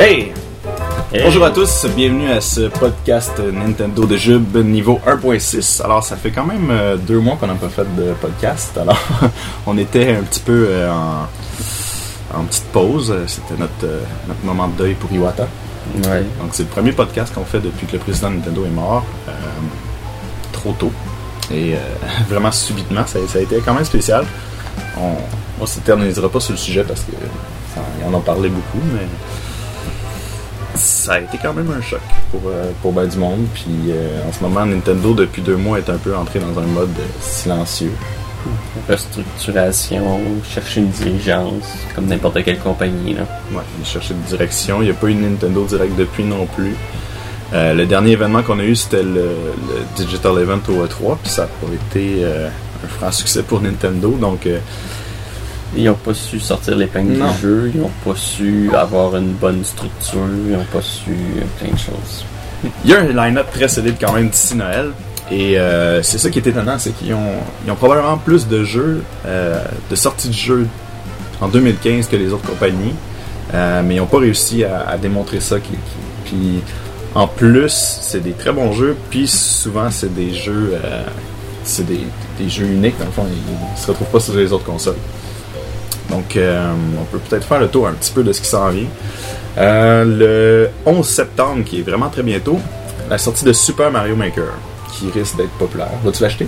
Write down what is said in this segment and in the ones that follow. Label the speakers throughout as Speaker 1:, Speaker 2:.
Speaker 1: Hey! Bonjour à tous, bienvenue à ce podcast Nintendo de Jube niveau 1.6. Alors, ça fait quand même euh, deux mois qu'on n'a pas fait de podcast. Alors, on était un petit peu euh, en, petite pause. C'était notre, euh, notre moment de deuil pour Iwata.
Speaker 2: Ouais.
Speaker 1: Donc, c'est le premier podcast qu'on fait depuis que le président de Nintendo est mort. euh, trop tôt. Et euh, vraiment subitement, ça, ça a été quand même spécial. On, on s'éternisera pas sur le sujet parce que ça, on en parlait beaucoup, mais ça a été quand même un choc pour, euh, pour ben du monde. Puis euh, en ce moment, Nintendo, depuis deux mois, est un peu entré dans un mode silencieux.
Speaker 2: Restructuration, chercher une dirigeance, comme n'importe quelle compagnie. Là.
Speaker 1: Ouais, il cherchait une direction. Il n'y a pas eu de Nintendo Direct depuis non plus. Euh, le dernier événement qu'on a eu, c'était le, le Digital Event au E3, puis ça pas été euh, un franc succès pour Nintendo. Donc,
Speaker 2: Ils n'ont pas su sortir l'épingle
Speaker 1: Non.
Speaker 2: du jeu, ils n'ont pas su avoir une bonne structure, ils n'ont pas su euh, plein de choses.
Speaker 1: Il y a un line-up très solide quand même d'ici Noël. Et euh, c'est ça qui est étonnant, c'est qu'ils ont, ils ont probablement plus de jeux, euh, de sorties de jeux en 2015 que les autres compagnies. Euh, mais ils n'ont pas réussi à, à démontrer ça. qui- qui- Puis en plus, c'est des très bons jeux. Puis souvent, c'est des jeux, euh, c'est des, des jeux uniques. Dans le fond, ils, ne se retrouvent pas sur les autres consoles. Donc, euh, on peut peut-être faire le tour un petit peu de ce qui s'en vient. Euh, le 11 septembre, qui est vraiment très bientôt, la sortie de Super Mario Maker, qui risque d'être populaire. Vas-tu l'acheter?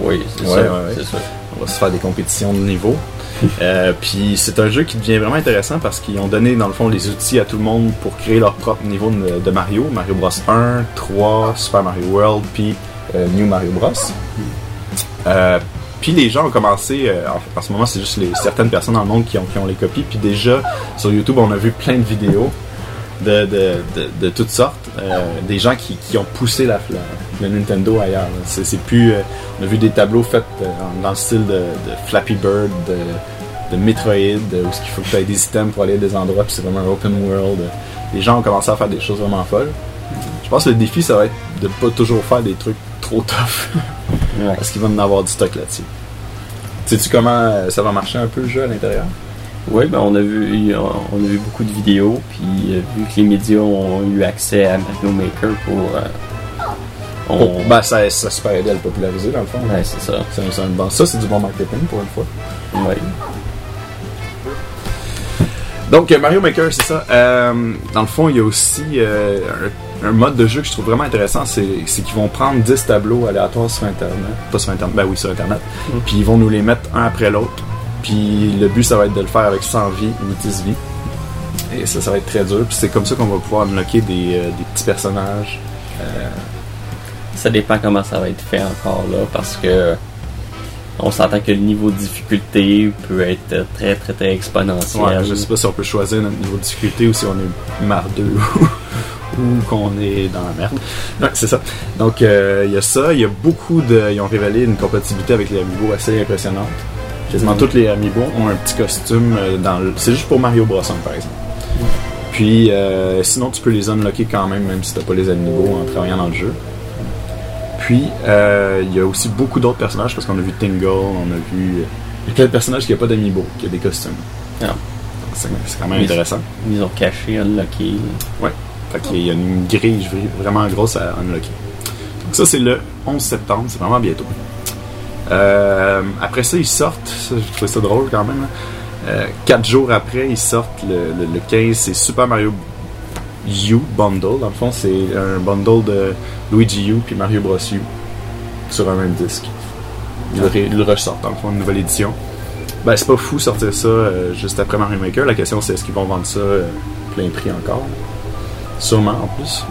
Speaker 2: Oui, c'est
Speaker 1: Ouais,
Speaker 2: ça.
Speaker 1: ouais, ouais.
Speaker 2: c'est ça.
Speaker 1: On va se faire des compétitions de niveau. Euh, puis c'est un jeu qui devient vraiment intéressant parce qu'ils ont donné dans le fond les outils à tout le monde pour créer leur propre niveau de, de Mario. Mario Bros 1, 3, Super Mario World, puis New Mario Bros. Euh, puis les gens ont commencé, euh, en, ce moment c'est juste certaines personnes dans le monde qui ont, qui ont les copies. Puis déjà sur YouTube on a vu plein de vidéos de, de, de, toutes sortes. Euh, des gens qui, qui ont poussé la, le Nintendo ailleurs. C'est, plus, euh, on a vu des tableaux faits dans le style de, Flappy Bird, de, Metroid, où il faut que tu aies des items pour aller à des endroits, puis c'est vraiment un open world. Les gens ont commencé à faire des choses vraiment folles. Je pense que le défi, ça va être de pas toujours faire des trucs trop tough,
Speaker 2: Ouais.
Speaker 1: parce qu'il va en avoir du stock là-dessus. Sais-tu comment euh, ça va marcher un peu le jeu à l'intérieur?
Speaker 2: Oui, ben on a vu on a vu beaucoup de vidéos, puis euh, vu que les médias ont eu accès à Mario Maker pour euh, on...
Speaker 1: Ben, ça, ça super aidé à le populariser dans le fond.
Speaker 2: Ouais, c'est ça.
Speaker 1: C'est un- bon- ça, c'est du bon marketing pour une fois.
Speaker 2: Ouais.
Speaker 1: Donc, euh, Mario Maker, c'est ça. Euh, dans le fond, il y a aussi euh, un, un mode de jeu que je trouve vraiment intéressant. C'est qu'ils vont prendre 10 tableaux aléatoires sur Internet. Pas sur Internet, ben oui, sur Internet.
Speaker 2: Mm.
Speaker 1: Puis ils vont nous les mettre un après l'autre. Puis le but, ça va être de le faire avec 100 vies ou 10 vies. Et ça, ça va être très dur. Puis c'est comme ça qu'on va pouvoir unlocker des, euh, des petits personnages. Euh,
Speaker 2: Ça dépend comment ça va être fait encore là, parce que on s'entend que le niveau de difficulté peut être très très très exponentiel.
Speaker 1: Ouais, je sais pas si on peut choisir notre niveau de difficulté ou si on est mardeux ou qu'on est dans la merde. Ouais, c'est ça. Donc, euh, il y a ça. Il y a beaucoup de. Ils ont révélé une compatibilité avec les Amiibo assez impressionnante. Quasiment
Speaker 2: Mhm.
Speaker 1: tous les Amiibo ont un petit costume euh, dans le. C'est juste pour Mario Bros 1, par exemple. Puis, euh, sinon, tu peux les unlocker quand même, même si t'as pas les Amiibo en travaillant dans le jeu. Puis, euh, il y a aussi beaucoup d'autres personnages parce qu'on a vu Tingle, on a vu. Il y a plein de personnages qui n'ont pas d'Amiibo, qui ont des costumes.
Speaker 2: Ah.
Speaker 1: C'est quand même intéressant.
Speaker 2: Ils ont caché, unlocké.
Speaker 1: Ouais. Fait qu'il y a une grille vra- vraiment grosse à unlocker. Donc ça, c'est le 11 septembre. C'est vraiment bientôt. Euh, après ça, ils sortent. J'ai trouvé ça drôle quand même. hein. Euh, quatre jours après, ils sortent le, le- le 15. C'est Super Mario U Bundle. Dans le fond, c'est un bundle de Luigi U puis Mario Bros U sur un même disque. Ils le, le ressortent, dans le fond, une nouvelle édition. Ben, c'est pas fou sortir ça euh, juste après Mario Maker. La question, c'est est-ce qu'ils vont vendre ça euh, plein prix encore? Sûrement, en plus.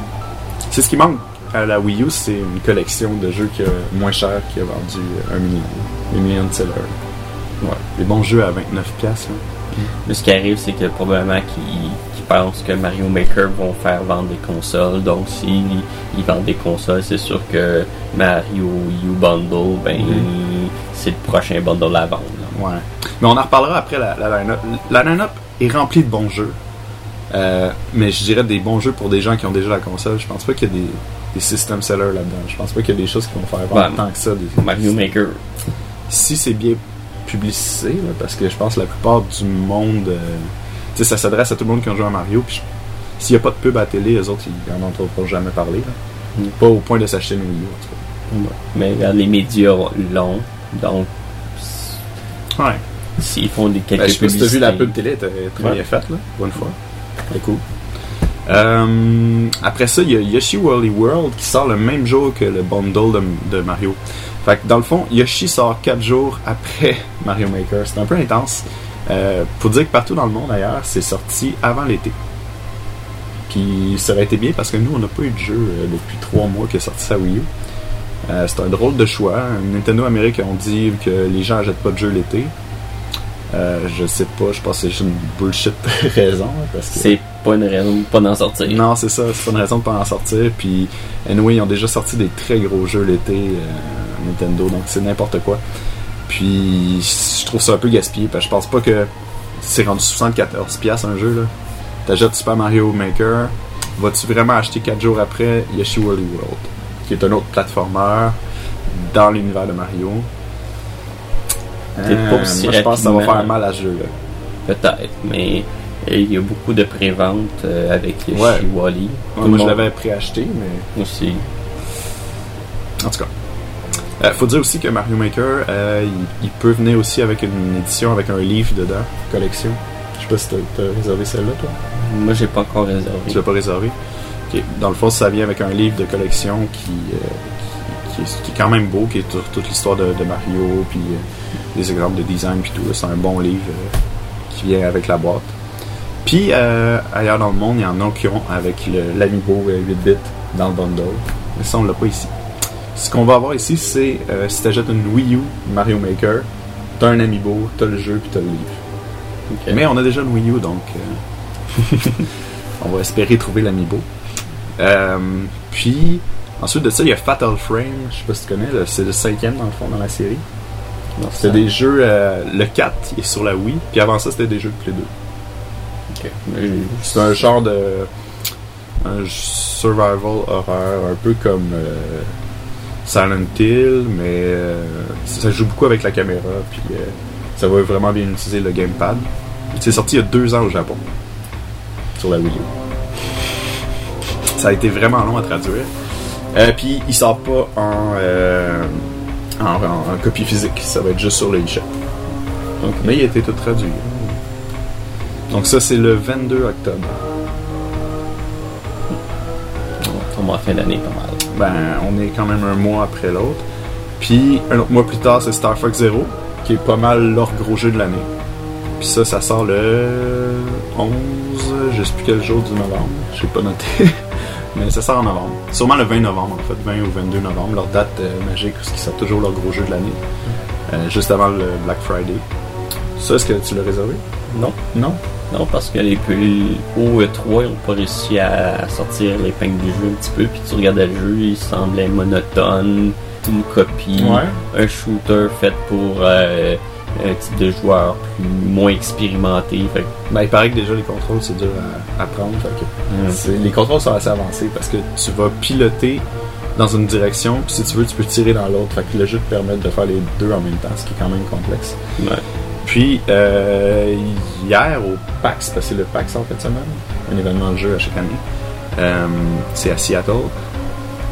Speaker 1: C'est ce qui manque à la Wii U, c'est une collection de jeux qui a- moins cher qui a vendu euh, un million. Des millions de sellers. Ouais. Des bons jeux à 29$. piastres, là.
Speaker 2: Mais ce qui arrive, c'est que probablement qu'ils pensent que Mario Maker vont faire vendre des consoles. Donc, s'ils ils vendent des consoles, c'est sûr que Mario U Bundle, ben,
Speaker 1: Mhm.
Speaker 2: c'est le prochain bundle à vendre. là.
Speaker 1: Ouais. Mais on en reparlera après la, la line-up. La line-up est remplie de bons jeux. Euh, mais je dirais des bons jeux pour des gens qui ont déjà la console. Je pense pas qu'il y a des, des system sellers là-dedans. Je pense pas qu'il y a des choses qui vont faire vendre
Speaker 2: Ouais.
Speaker 1: tant que ça. des-
Speaker 2: Mario Maker,
Speaker 1: si c'est bien publicisé, là, parce que je pense que la plupart du monde, euh, tu sais, ça s'adresse à tout le monde qui a joué à Mario. Puis S'il n'y a pas de pub à la télé, eux autres, ils n'en entendront jamais parler. là.
Speaker 2: Mm.
Speaker 1: Pas au point de s'acheter une Wii U, en tout cas.
Speaker 2: Mais regarde, les médias l'ont, donc
Speaker 1: Ouais.
Speaker 2: s'ils font des quelques
Speaker 1: Ben, je sais pas si t'as vu la pub
Speaker 2: publicités-
Speaker 1: télé, elle était très
Speaker 2: Ouais.
Speaker 1: bien faite, là, pour une fois. Très cool. Euh, après ça, il y a Yoshi Woolly World qui sort le même jour que le bundle de, Mario. Fait que dans le fond, Yoshi sort 4 jours après Mario Maker. C'est un peu intense. Euh, faut dire que partout dans le monde ailleurs, c'est sorti avant l'été. Puis ça aurait été bien parce que nous, on n'a pas eu de jeu euh, depuis 3 mois qui est sorti sa Wii U. Euh, c'est un drôle de choix. Nintendo Amérique ont dit que les gens n'achètent pas de jeux l'été. Euh, je sais pas, je pense que c'est juste une bullshit raison. Parce que...
Speaker 2: C'est pas une raison de pas d'en sortir.
Speaker 1: Non, c'est ça, c'est pas une raison de pas en sortir. Puis, anyway, ils ont déjà sorti des très gros jeux l'été, euh, Nintendo, donc c'est n'importe quoi. Puis, je trouve ça un peu gaspillé, parce que je pense pas que c'est rendu 74$ piastres un jeu, là. T'achètes Super Mario Maker, vas-tu vraiment acheter 4 jours après Yoshi Woolly World, qui est un autre platformer dans l'univers de Mario?
Speaker 2: Peut-être pas aussi
Speaker 1: moi, je pense que ça va faire mal à ce jeu-là.
Speaker 2: Peut-être, mais il y a beaucoup de préventes euh, avec
Speaker 1: Ouais.
Speaker 2: Le
Speaker 1: moi, je l'avais préacheté, mais
Speaker 2: aussi.
Speaker 1: En tout cas. Euh, faut dire aussi que Mario Maker, euh, il, il peut venir aussi avec une édition avec un livre dedans, collection. Je sais pas si t'as as réservé celle-là, toi.
Speaker 2: Moi, j'ai pas encore réservé.
Speaker 1: Tu l'as pas réservé? Dans le fond, ça vient avec un livre de collection qui, euh, qui, qui est, quand même beau, qui est toute l'histoire de, de Mario, puis euh, des exemples de design, puis tout. C'est un bon livre euh, qui vient avec la boîte. Puis euh, ailleurs dans le monde, il y en a qui ont avec le- l'Amiibo euh, 8 bits dans le bundle. Mais ça, on l'a pas ici. Ce qu'on va avoir ici, c'est si tu achètes une Wii U Mario Maker, t'as un Amiibo, t'as le jeu, puis t'as le livre. Mais on a déjà une Wii U, donc euh, on va espérer trouver l'Amiibo. Euh, puis, ensuite de ça, il y a Fatal Frame, je sais pas si tu connais, c'est le cinquième dans le fond dans la série. C'était des jeux, euh, le 4 est sur la Wii, puis avant ça, c'était des jeux de Play 2.
Speaker 2: ok. Mais
Speaker 1: C'est un genre de. un survival horror, un peu comme euh, Silent Hill, mais euh, ça joue beaucoup avec la caméra, puis ça va vraiment bien utiliser le gamepad. C'est sorti il y a deux ans au Japon, sur la Wii U. Ça a été vraiment long à traduire. Euh, puis il sort pas en, euh, en, en- en copie physique, ça va être juste sur le eShop. Mais il a été tout traduit. Donc ça c'est le 22 octobre.
Speaker 2: On en fin d'année pas mal.
Speaker 1: Ben, on est quand même un mois après l'autre. Puis, un autre mois plus tard, c'est Star Fox Zero, qui est pas mal leur gros jeu de l'année. Puis ça, ça sort le 11, je sais plus quel jour du novembre, je sais pas noté. Mais ça sort en novembre. Sûrement le 20 novembre, en fait, 20 ou 22 novembre, leur date euh, magique, parce qu'ils sortent toujours leur gros jeu de l'année. Euh, juste avant le Black Friday. Ça, est-ce que tu l'as réservé?
Speaker 2: Non.
Speaker 1: Non?
Speaker 2: Non, parce que les plus au E3, ils n'ont pas réussi à sortir l'épingle du jeu un petit peu. Puis tu regardais le jeu, il semblait monotone, une copie,
Speaker 1: Ouais.
Speaker 2: un shooter fait pour euh, un type de joueur plus moins expérimenté. Fait que,
Speaker 1: Ben, il paraît que déjà les contrôles, c'est dur à, à prendre. Fait que C'est- Les contrôles sont assez avancés parce que tu vas piloter dans une direction, puis si tu veux, tu peux tirer dans l'autre. Fait que le jeu te permet de faire les deux en même temps, ce qui est quand même complexe.
Speaker 2: ouais.
Speaker 1: Puis, euh, hier au PAX, parce que c'est le PAX en fait semaine, un événement de jeu à chaque année, euh, c'est à Seattle.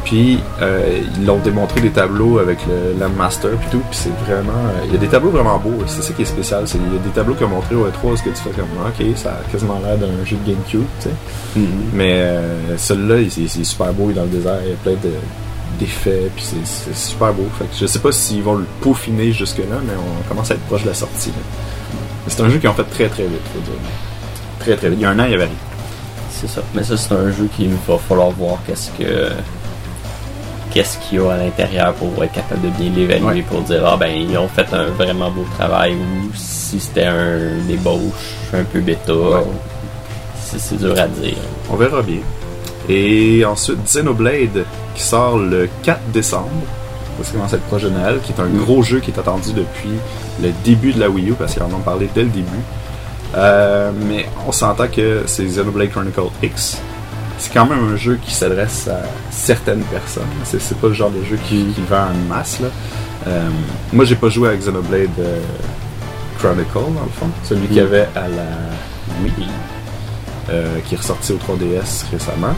Speaker 1: Puis, euh, ils l'ont démontré des tableaux avec le Lamb Master puis tout, puis c'est vraiment... euh, Il y a des tableaux vraiment beaux, c'est ça qui est spécial. c'est- Il y a des tableaux qu'ils ont montrés au E3, ce que tu fais comme, ok, ça a quasiment l'air d'un jeu de GameCube, tu sais.
Speaker 2: Mhm.
Speaker 1: Mais euh, celui-là, il, est super beau, il est dans le désert, il y a plein de- d'effets, puis c'est- super beau. Fait que je sais pas s'ils vont le peaufiner jusque-là, mais on commence à être proche de la sortie. C'est un jeu qu'ils ont fait très très vite, faut dire. Très très vite. Il y a un an, il y avait rien.
Speaker 2: C'est ça. Mais ça, c'est un jeu qu'il va falloir voir qu'est-ce que qu'est-ce qu'il y a à l'intérieur pour être capable de bien l'évaluer
Speaker 1: Ouais.
Speaker 2: pour dire ah ben ils ont fait un vraiment beau travail ou si c'était un débauche un peu bêta c'est, c'est dur à dire
Speaker 1: On verra bien. Et ensuite, Xenoblade, qui sort le 4 décembre. Commence à être proche de Noël, qui est un gros jeu qui est attendu depuis le début de la Wii U, parce qu'ils en ont parlé dès le début. Euh, mais on s'entend que c'est Xenoblade Chronicle X. C'est quand même un jeu qui s'adresse à certaines personnes. C'est, c'est pas le genre de jeu qui, qui vend en masse. Là. Euh, moi, j'ai pas joué à Xenoblade euh, Chronicle, dans le fond. Celui qu'il y
Speaker 2: Mm.
Speaker 1: avait à la Wii. euh, qui est ressorti au 3DS récemment,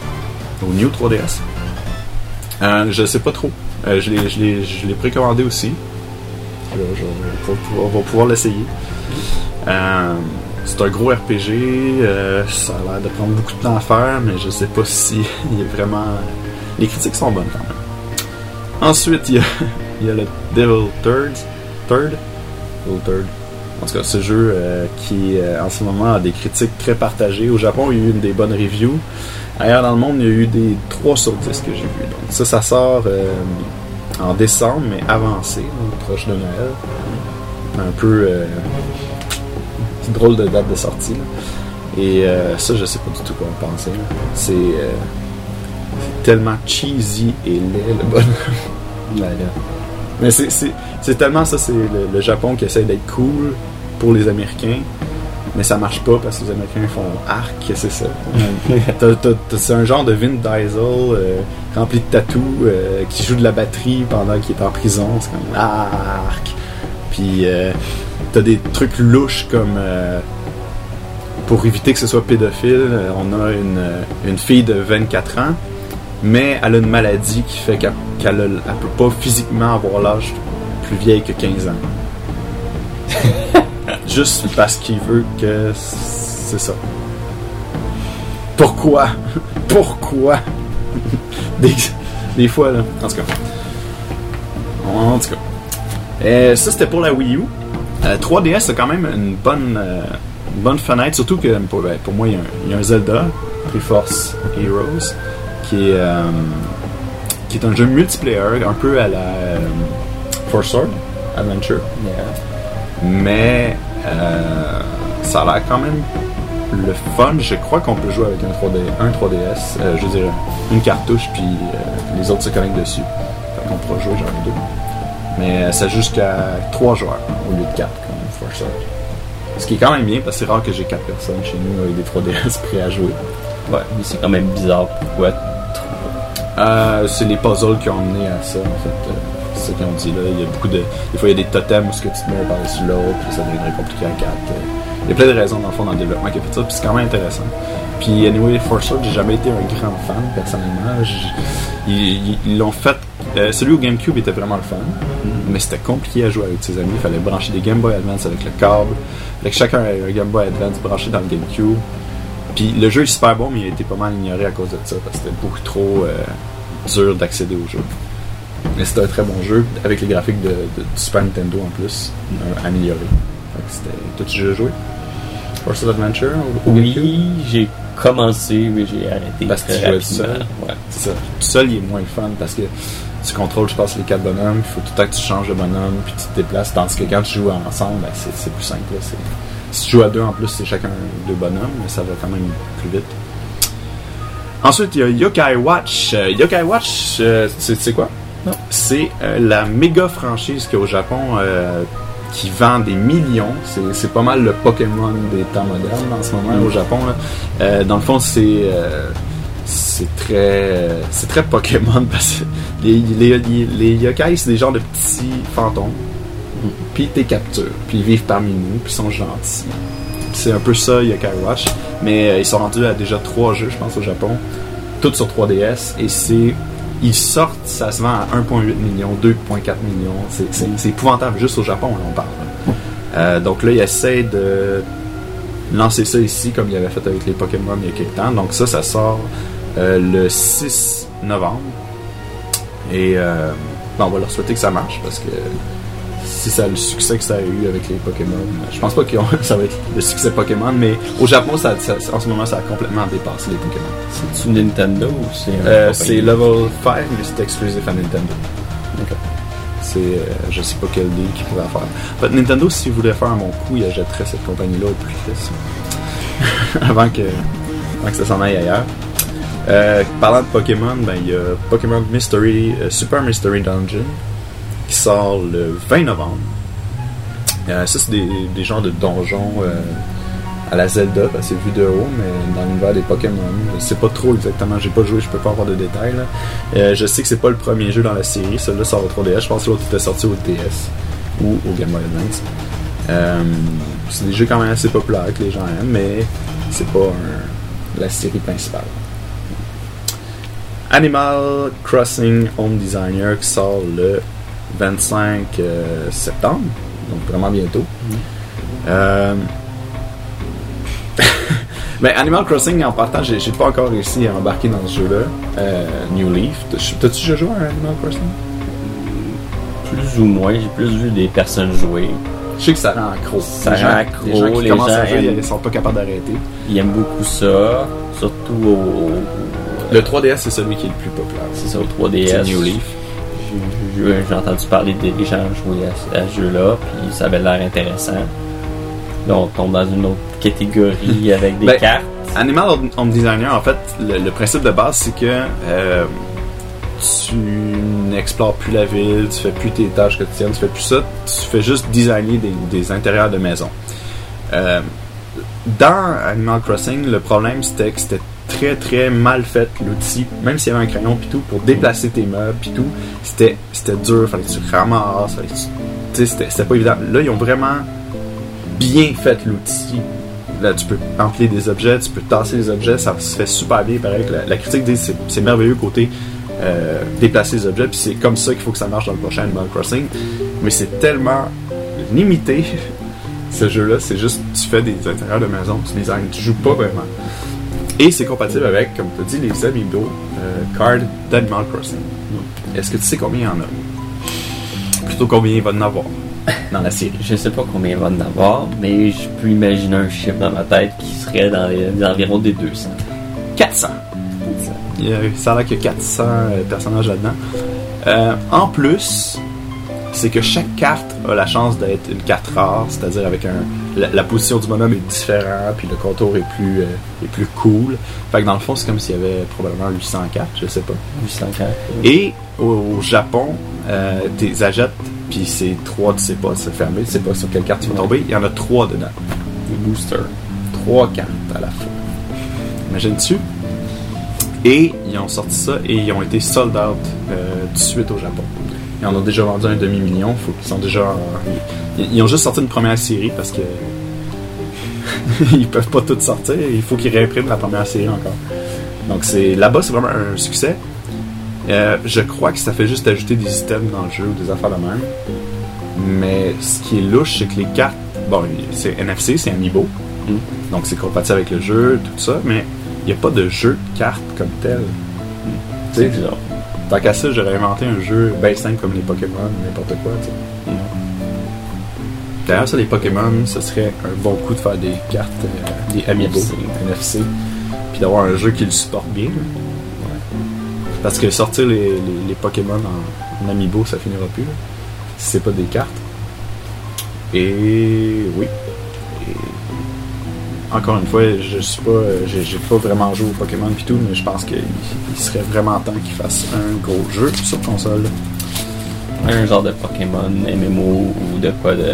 Speaker 1: au New 3DS. Euh, je sais pas trop. Je l'ai- je l'ai je l'ai précommandé aussi. Je- on va pouvoir l'essayer. C'est un gros RPG. euh, ça a l'air de prendre beaucoup de temps à faire, mais je sais pas si il est vraiment. Les critiques sont bonnes quand même. Ensuite, il y a, le Devil Third. Third? Devil Third. En tout cas, ce jeu euh, qui, euh, en ce moment, a des critiques très partagées. Au Japon, il y a eu des bonnes reviews. Ailleurs dans le monde, il y a eu des 3 sur 10 que j'ai vu. Donc, ça, ça sort en décembre, mais avancé, donc proche de Noël. Un peu. Euh, drôle de date de sortie. là. Et euh, ça, je sais pas du tout quoi en penser. C'est euh, c'est tellement cheesy et laid, le bonhomme.
Speaker 2: Là.
Speaker 1: Mais c'est- tellement ça, c'est le, le Japon qui essaie d'être cool pour les Américains, mais ça marche pas parce que les Américains font arc, c'est ça. C'est un genre de Vin Diesel euh, rempli de tatous euh, qui joue de la batterie pendant qu'il est en prison. C'est comme arc. Puis euh, t'as des trucs louches comme euh, pour éviter que ce soit pédophile, euh, on a une, euh, une fille de 24 ans, mais elle a une maladie qui fait qu'elle elle peut pas physiquement avoir l'âge plus vieille que 15 ans. Juste parce qu'il veut que c'est ça. Pourquoi? Pourquoi? Des, des fois, là. En tout cas. En tout cas. Euh, ça, c'était pour la Wii U. Euh, 3DS, c'est quand même une bonne, euh, une bonne fenêtre. Surtout que pour, ben, pour moi, il y, a un, il y a un Zelda, Triforce Heroes, qui est, euh, qui est un jeu multiplayer, un peu à la euh, Force Sword Adventure. Mais euh, ça a l'air quand même le fun. Je crois qu'on peut jouer avec un 3D, un 3DS, euh, je veux dire une cartouche, puis euh, les autres se connectent dessus. Fait qu'on pourra jouer genre les deux. Mais euh, ça joue jusqu'à 3 joueurs au lieu de 4 comme Force Sword. Ce qui est quand même bien parce que c'est rare que j'ai 4 personnes chez nous avec des 3DS prêts à jouer.
Speaker 2: Ouais, mais c'est quand même bizarre. Pourquoi
Speaker 1: Euh, c'est les puzzles qui ont amené à ça, en fait. Euh, c'est ce qu'ils ont dit là. Il y a beaucoup de. Des fois, il y a des totems où ce que tu te mets par-dessus l'autre, puis ça deviendrait compliqué à 4. Il y a plein de raisons, dans le fond, dans le développement qui a fait ça, puis c'est quand même intéressant. Puis, anyway, Force Sword, j'ai jamais été un grand fan, personnellement. Ils l'ont fait. Euh, celui au GameCube était vraiment le fun, mais c'était compliqué à jouer avec ses amis. Il fallait brancher des Game Boy Advance avec le câble. Fait que chacun avait un Game Boy Advance branché dans le GameCube. Puis le jeu est super bon, mais il a été pas mal ignoré à cause de ça, parce que c'était beaucoup trop euh, dur d'accéder au jeu. Mais c'était un très bon jeu, avec les graphiques de, de- du Super Nintendo en plus, euh, que c'était. T'as-tu déjà joué? Force Adventure au, au GameCube?
Speaker 2: Oui, j'ai commencé, mais j'ai arrêté.
Speaker 1: Parce que tu jouais tout seul.
Speaker 2: Ouais.
Speaker 1: C'est ça. Tout seul, il est moins fun parce que tu contrôles, je pense, les quatre bonhommes. Il faut tout le temps que tu changes de bonhomme puis tu te déplaces. Tandis que quand tu joues ensemble, ben, c'est, plus simple. là. Si tu joues à deux en plus, c'est chacun deux bonhommes, mais ça va quand même plus vite. Ensuite, il y a Yokai Watch. Euh, Yokai Watch, euh, c'est, quoi?
Speaker 2: Non.
Speaker 1: C'est euh, la méga franchise qu'il y a au Japon euh, qui vend des millions. C'est, c'est pas mal le Pokémon des temps modernes en ce moment au Japon. là. Euh, dans le fond, c'est c'est très c'est très Pokémon parce que les, les, les, les yokai c'est des genres de petits fantômes. Puis t'es captures puis ils vivent parmi nous puis ils sont gentils. C'est un peu ça Yokai Watch. Mais euh, ils sont rendus à déjà trois jeux je pense au Japon. Tous sur 3DS et c'est ils sortent ça se vend à 1.8 millions 2.4 millions c'est, épouvantable juste au Japon là, on parle. Euh, donc là ils essaient de lancer ça ici comme il avait fait avec les Pokémon il y a quelques temps. Donc ça, ça sort le 6 novembre. Et euh, ben, on va leur souhaiter que ça marche parce que si ça a le succès que ça a eu avec les Pokémon, je pense pas que ça va être le succès Pokémon, mais au Japon, ça, ça- en ce moment, ça a complètement dépassé les Pokémon.
Speaker 2: C'est-tu Nintendo ou c'est un
Speaker 1: Euh, c'est Level 5, mais c'est exclusif à Nintendo.
Speaker 2: Ok.
Speaker 1: C'est, euh, je sais pas quel deal qu'ils pourraient faire. En fait, Nintendo, s'il voulait faire bon coup, il achèterait cette compagnie-là au plus vite. avant, que, avant que ça s'en aille ailleurs. Euh, parlant de Pokémon, ben, il y a Pokémon Mystery, euh, Super Mystery Dungeon qui sort le 20 novembre. Euh, ça, c'est des, des genres de donjons à la Zelda, c'est vu de haut, mais dans l'univers des Pokémon. Je sais pas trop exactement, j'ai pas joué, je peux pas avoir de détails. je sais que c'est pas le premier jeu dans la série, celui-là sort au 3DS, je pense que l'autre était sorti au DS ou au Game Boy Advance. C'est des jeux quand même assez populaires que les gens aiment, mais c'est pas la série principale. Animal Crossing Home Designer qui sort le 25 euh, septembre, donc vraiment bientôt. Euh, Mais Animal Crossing, en partant, j'ai j'ai pas encore réussi à embarquer dans ce jeu-là. Euh, New Leaf. T'as- T'as-tu déjà joué à Animal Crossing?
Speaker 2: Plus ou moins, j'ai plus vu des personnes jouer.
Speaker 1: Je sais que ça rend accro.
Speaker 2: Ça
Speaker 1: Les gens-
Speaker 2: rend accro,
Speaker 1: Les gens qui
Speaker 2: les
Speaker 1: commencent à
Speaker 2: gens
Speaker 1: jouer,
Speaker 2: aiment.
Speaker 1: ils sont pas capables d'arrêter.
Speaker 2: Ils aiment beaucoup ça, surtout au-
Speaker 1: Le 3DS, c'est celui qui est le plus populaire.
Speaker 2: c'est ça, au 3DS.
Speaker 1: C'est New Leaf.
Speaker 2: J'ai- entendu parler des gens jouer à, à ce jeu-là, puis ça avait l'air intéressant. Là, on tombe dans une autre catégorie avec des
Speaker 1: Ben,
Speaker 2: cartes.
Speaker 1: Animal Home Designer, en fait, le, le principe de base, c'est que euh, tu n'explores plus la ville, tu fais plus tes tâches quotidiennes, tu fais plus ça, tu fais juste designer des, des intérieurs de maison. Euh, dans Animal Crossing, le problème c'était que c'était très très mal fait l'outil, même s'il y avait un crayon puis tout, pour déplacer tes meubles puis tout, c'était c'était dur, fallait que tu ramasses, fallait c'était c'était pas évident. Là, ils ont vraiment bien fait l'outil. Là, tu peux empiler des objets, tu peux tasser des objets, ça se fait super bien. Pareil la, la critique dit c'est c'est merveilleux côté euh, déplacer les objets, puis c'est comme ça qu'il faut que ça marche dans le prochain Animal Crossing. Mais c'est tellement limité ce jeu-là, c'est juste tu fais des intérieurs de maison, tu design, tu joues pas vraiment. Et c'est compatible avec, comme tu as dit, les amiibo euh, cards d'Animal Crossing. Est-ce que tu sais combien il y en a? Plutôt combien il va en avoir? Dans la série
Speaker 2: Je sais pas combien il va en avoir, mais je peux imaginer un chiffre dans ma tête qui serait dans les, les environs des 200.
Speaker 1: 400. Il y a- ça a l'air qu'il y a 400 euh, personnages là-dedans. Euh, en plus, c'est que chaque carte a la chance d'être une carte rare, c'est-à-dire avec un la, la position du bonhomme est différente, puis le contour est plus euh, est plus cool. Fait que dans le fond, c'est comme s'il y avait probablement 800 cartes, je sais pas.
Speaker 2: 800 cartes.
Speaker 1: Et au, au Japon, euh, tes achètes, puis c'est trois, tu sais pas, c'est fermé, tu sais pas sur quelle carte tu vas tomber. Il y en a trois dedans.
Speaker 2: Des boosters.
Speaker 1: trois cartes à la fois. Imagines-tu? Et ils ont sorti ça et ils ont été sold out euh, tout de suite au Japon. Ils en ont déjà vendu un demi-million. Faut qu'ils sont déjà. en- Ils, ils ont juste sorti une première série parce que ils peuvent pas toutes sortir. Il faut qu'ils réimpriment la première série encore. Donc c'est là-bas, c'est vraiment un succès. Euh, je crois que ça fait juste ajouter des items dans le jeu ou des affaires de même. Mais ce qui est louche, c'est que les cartes, bon, c'est NFC, c'est Amiibo.
Speaker 2: Mm.
Speaker 1: Donc c'est compatible avec le jeu, tout ça, mais il n'y a pas de jeu de cartes comme tel.
Speaker 2: C'est bizarre.
Speaker 1: Tant qu'à ça, j'aurais inventé un jeu bien simple comme les Pokémon, n'importe quoi. tu sais.
Speaker 2: Mm.
Speaker 1: D'ailleurs, ça, les Pokémon, ce serait un bon coup de faire des cartes, euh, des Amiibo,
Speaker 2: NFC.
Speaker 1: NFC, puis d'avoir un jeu qui le supporte bien. là. Parce que sortir les, les- les Pokémon en, en Amiibo, ça finira plus. là, si c'est pas des cartes. Et oui. Et encore une fois, je suis pas, euh, j'ai, pas vraiment joué au Pokémon puis tout, mais je pense qu'il il serait vraiment temps qu'ils fassent un gros jeu sur console.
Speaker 2: Un genre de Pokémon, MMO ou de quoi de,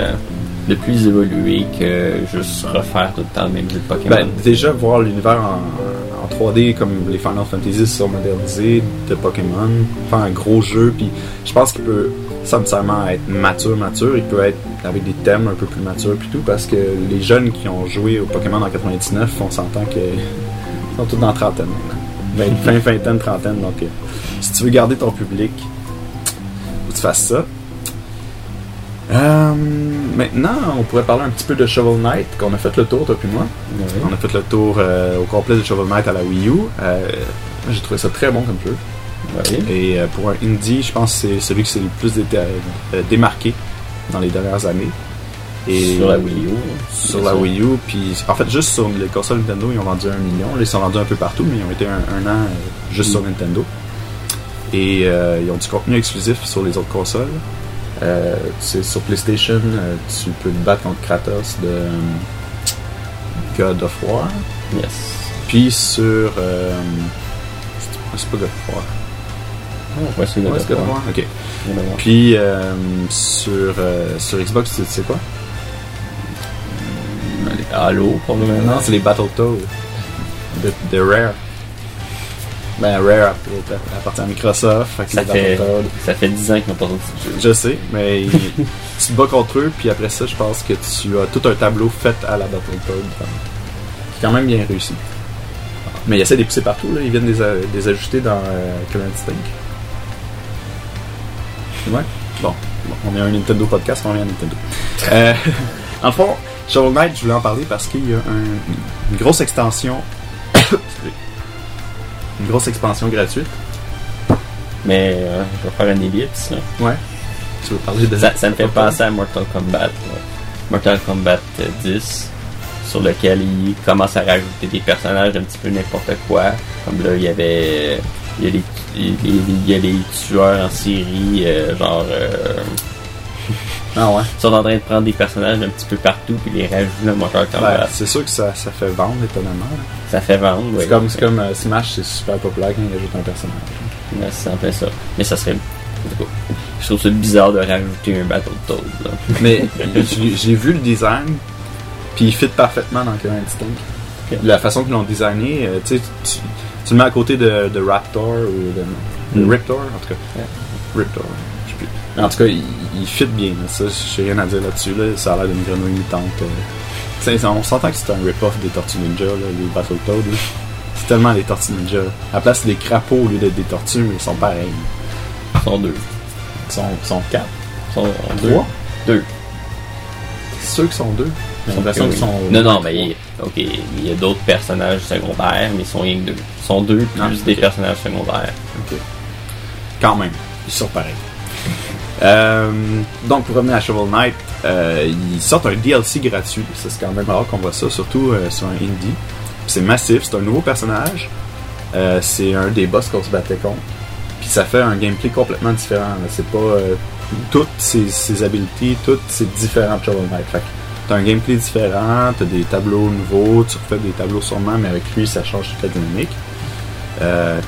Speaker 2: de plus évolué que juste refaire tout le temps le même jeu de Pokémon.
Speaker 1: Ben, déjà voir l'univers en 3D comme les Final Fantasy sont modernisés de Pokémon, faire un gros jeu, puis je pense qu'il peut sans nécessairement être mature, mature, il peut être avec des thèmes un peu plus matures puis tout, parce que les jeunes qui ont joué au Pokémon en 99, on s'entend que ils sont tous dans la trentaine maintenant. Vingtaine, trentaine, donc euh, si tu veux garder ton public, faut que tu fasses ça. Euh, maintenant, on pourrait parler un petit peu de Shovel Knight, qu'on a fait le tour, toi puis moi. On a fait le tour euh, au complet de Shovel Knight à la Wii U. Euh, j'ai trouvé ça très bon comme jeu.
Speaker 2: Ouais.
Speaker 1: Et pour un indie, je pense que c'est celui qui s'est le plus dé- démarqué dans les dernières années. Et
Speaker 2: Sur la Wii U.
Speaker 1: Sur la Wii U. Puis en fait, juste sur les consoles Nintendo, ils ont vendu un million. Ils sont vendus un peu partout, mais ils ont été un, un an juste
Speaker 2: Mm.
Speaker 1: sur Nintendo. Et ils ont du contenu exclusif sur les autres consoles. Euh, c'est sur PlayStation, euh, tu peux te battre contre Kratos de euh, God of War.
Speaker 2: Yes.
Speaker 1: Puis sur. c'est- pas God of War?
Speaker 2: Ouais, c'est God of
Speaker 1: God of
Speaker 2: War.
Speaker 1: Ok. Puis sur, sur Xbox, tu tu sais quoi?
Speaker 2: Halo, probablement.
Speaker 1: Non, c'est les Battletoads de, de Rare. Ben, Rare appartient- à Microsoft. Fait
Speaker 2: Ça fait, ça fait 10 ans qu'ils n'ont pas sorti jeu.
Speaker 1: Je sais, mais tu te bats contre eux, puis après ça, je pense que tu as tout un tableau fait à la Battletoad. Qui est quand même bien réussi. Mais il essaie de les pousser partout, là. Ils viennent des, des ajouter dans euh, Command Stink. Ouais. Bon. Bon, On est un Nintendo podcast, on est un Nintendo. Euh, le fond, Shovel Knight, je voulais en parler parce qu'il y a un- une grosse extension. Une grosse expansion gratuite.
Speaker 2: Mais euh, je vais faire une ellipse. là.
Speaker 1: Ouais. Tu veux parler de
Speaker 2: Ça, ça me fait penser à Mortal Kombat. là. Mortal Kombat euh, 10, sur lequel il commence à rajouter des personnages un petit peu n'importe quoi. Comme là, il y avait. Il y a les, il y a- il y a les tueurs en série, euh, genre. euh,
Speaker 1: Ah ouais?
Speaker 2: ils sont en train de prendre des personnages un petit peu partout puis les rajouter dans Mortal
Speaker 1: Ben,
Speaker 2: Kombat.
Speaker 1: c'est sûr que ça, ça fait vendre étonnamment. là.
Speaker 2: ça fait vendre, oui.
Speaker 1: C'est comme, c'est comme euh, Smash, c'est super populaire quand il ajoute un personnage.
Speaker 2: Ouais, c'est en plein ça. Mais ça serait. Je trouve ça bizarre de rajouter un Battletoad. Là.
Speaker 1: Mais j'ai vu le design, puis il fit parfaitement dans Killer Instinct.
Speaker 2: Ok.
Speaker 1: La façon qu'ils l'ont designé, euh, tu tu, le mets à côté de, de Raptor ou de, de
Speaker 2: Mm.
Speaker 1: Riptor, en tout cas.
Speaker 2: Ouais.
Speaker 1: Riptor, je sais plus. En tout cas, il, il fit bien. Ça, j'ai rien à dire là-dessus. Là. Ça a l'air d'une grenouille mutante. euh. On s'entend que c'est un rip-off des Tortues Ninja, là, les Battletoads. C'est tellement des Tortues Ninja. À la place, c'est des crapauds au lieu d'être des tortues, mais ils sont pareils.
Speaker 2: Ils sont deux.
Speaker 1: Ils sont, ils sont quatre.
Speaker 2: Ils sont deux.
Speaker 1: Trois?
Speaker 2: Deux.
Speaker 1: C'est sûr qu'ils sont deux. J'ai l'impression qu'ils sont.
Speaker 2: Non, non, mais il, ok, il y a d'autres personnages secondaires, mais ils sont rien que deux. Ils sont deux plus
Speaker 1: Ah,
Speaker 2: des
Speaker 1: ok.
Speaker 2: personnages secondaires.
Speaker 1: Ok. Quand même, ils sont pareils. Euh, donc, pour revenir à Shovel Knight, euh, ils sortent un DLC gratuit. Ça, c'est quand même rare qu'on voit ça, surtout euh, sur un indie. C'est massif, c'est un nouveau personnage. Euh, c'est un des boss qu'on se battait contre. Puis ça fait un gameplay complètement différent. C'est pas toutes ses, ses abilities, toutes c'est différent Shovel Knight. Fait t'as un gameplay différent, t'as des tableaux nouveaux, tu refais des tableaux sûrement, mais avec lui, ça change toute la dynamique.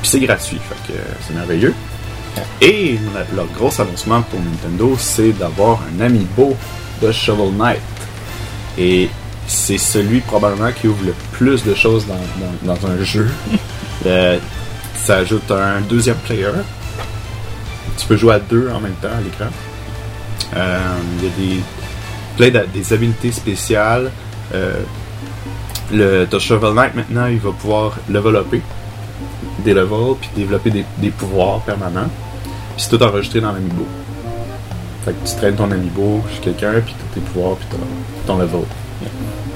Speaker 1: Puis c'est gratuit, c'est merveilleux. Et le- leur gros annoncement pour Nintendo, c'est d'avoir un amiibo de Shovel Knight. Et c'est celui probablement qui ouvre le plus de choses dans, dans- dans un jeu. Euh, ça ajoute un deuxième player. Tu peux jouer à deux en même temps à l'écran. Euh, Il y a des, plein d'a- des habiletés spéciales. Euh, le Shovel Knight maintenant, il va pouvoir level upper des levels puis développer des, des pouvoirs permanents. Puis c'est tout enregistré dans l'amiibo. Fait que tu traînes ton amiibo chez quelqu'un puis t'as tes pouvoirs puis t'as ton level.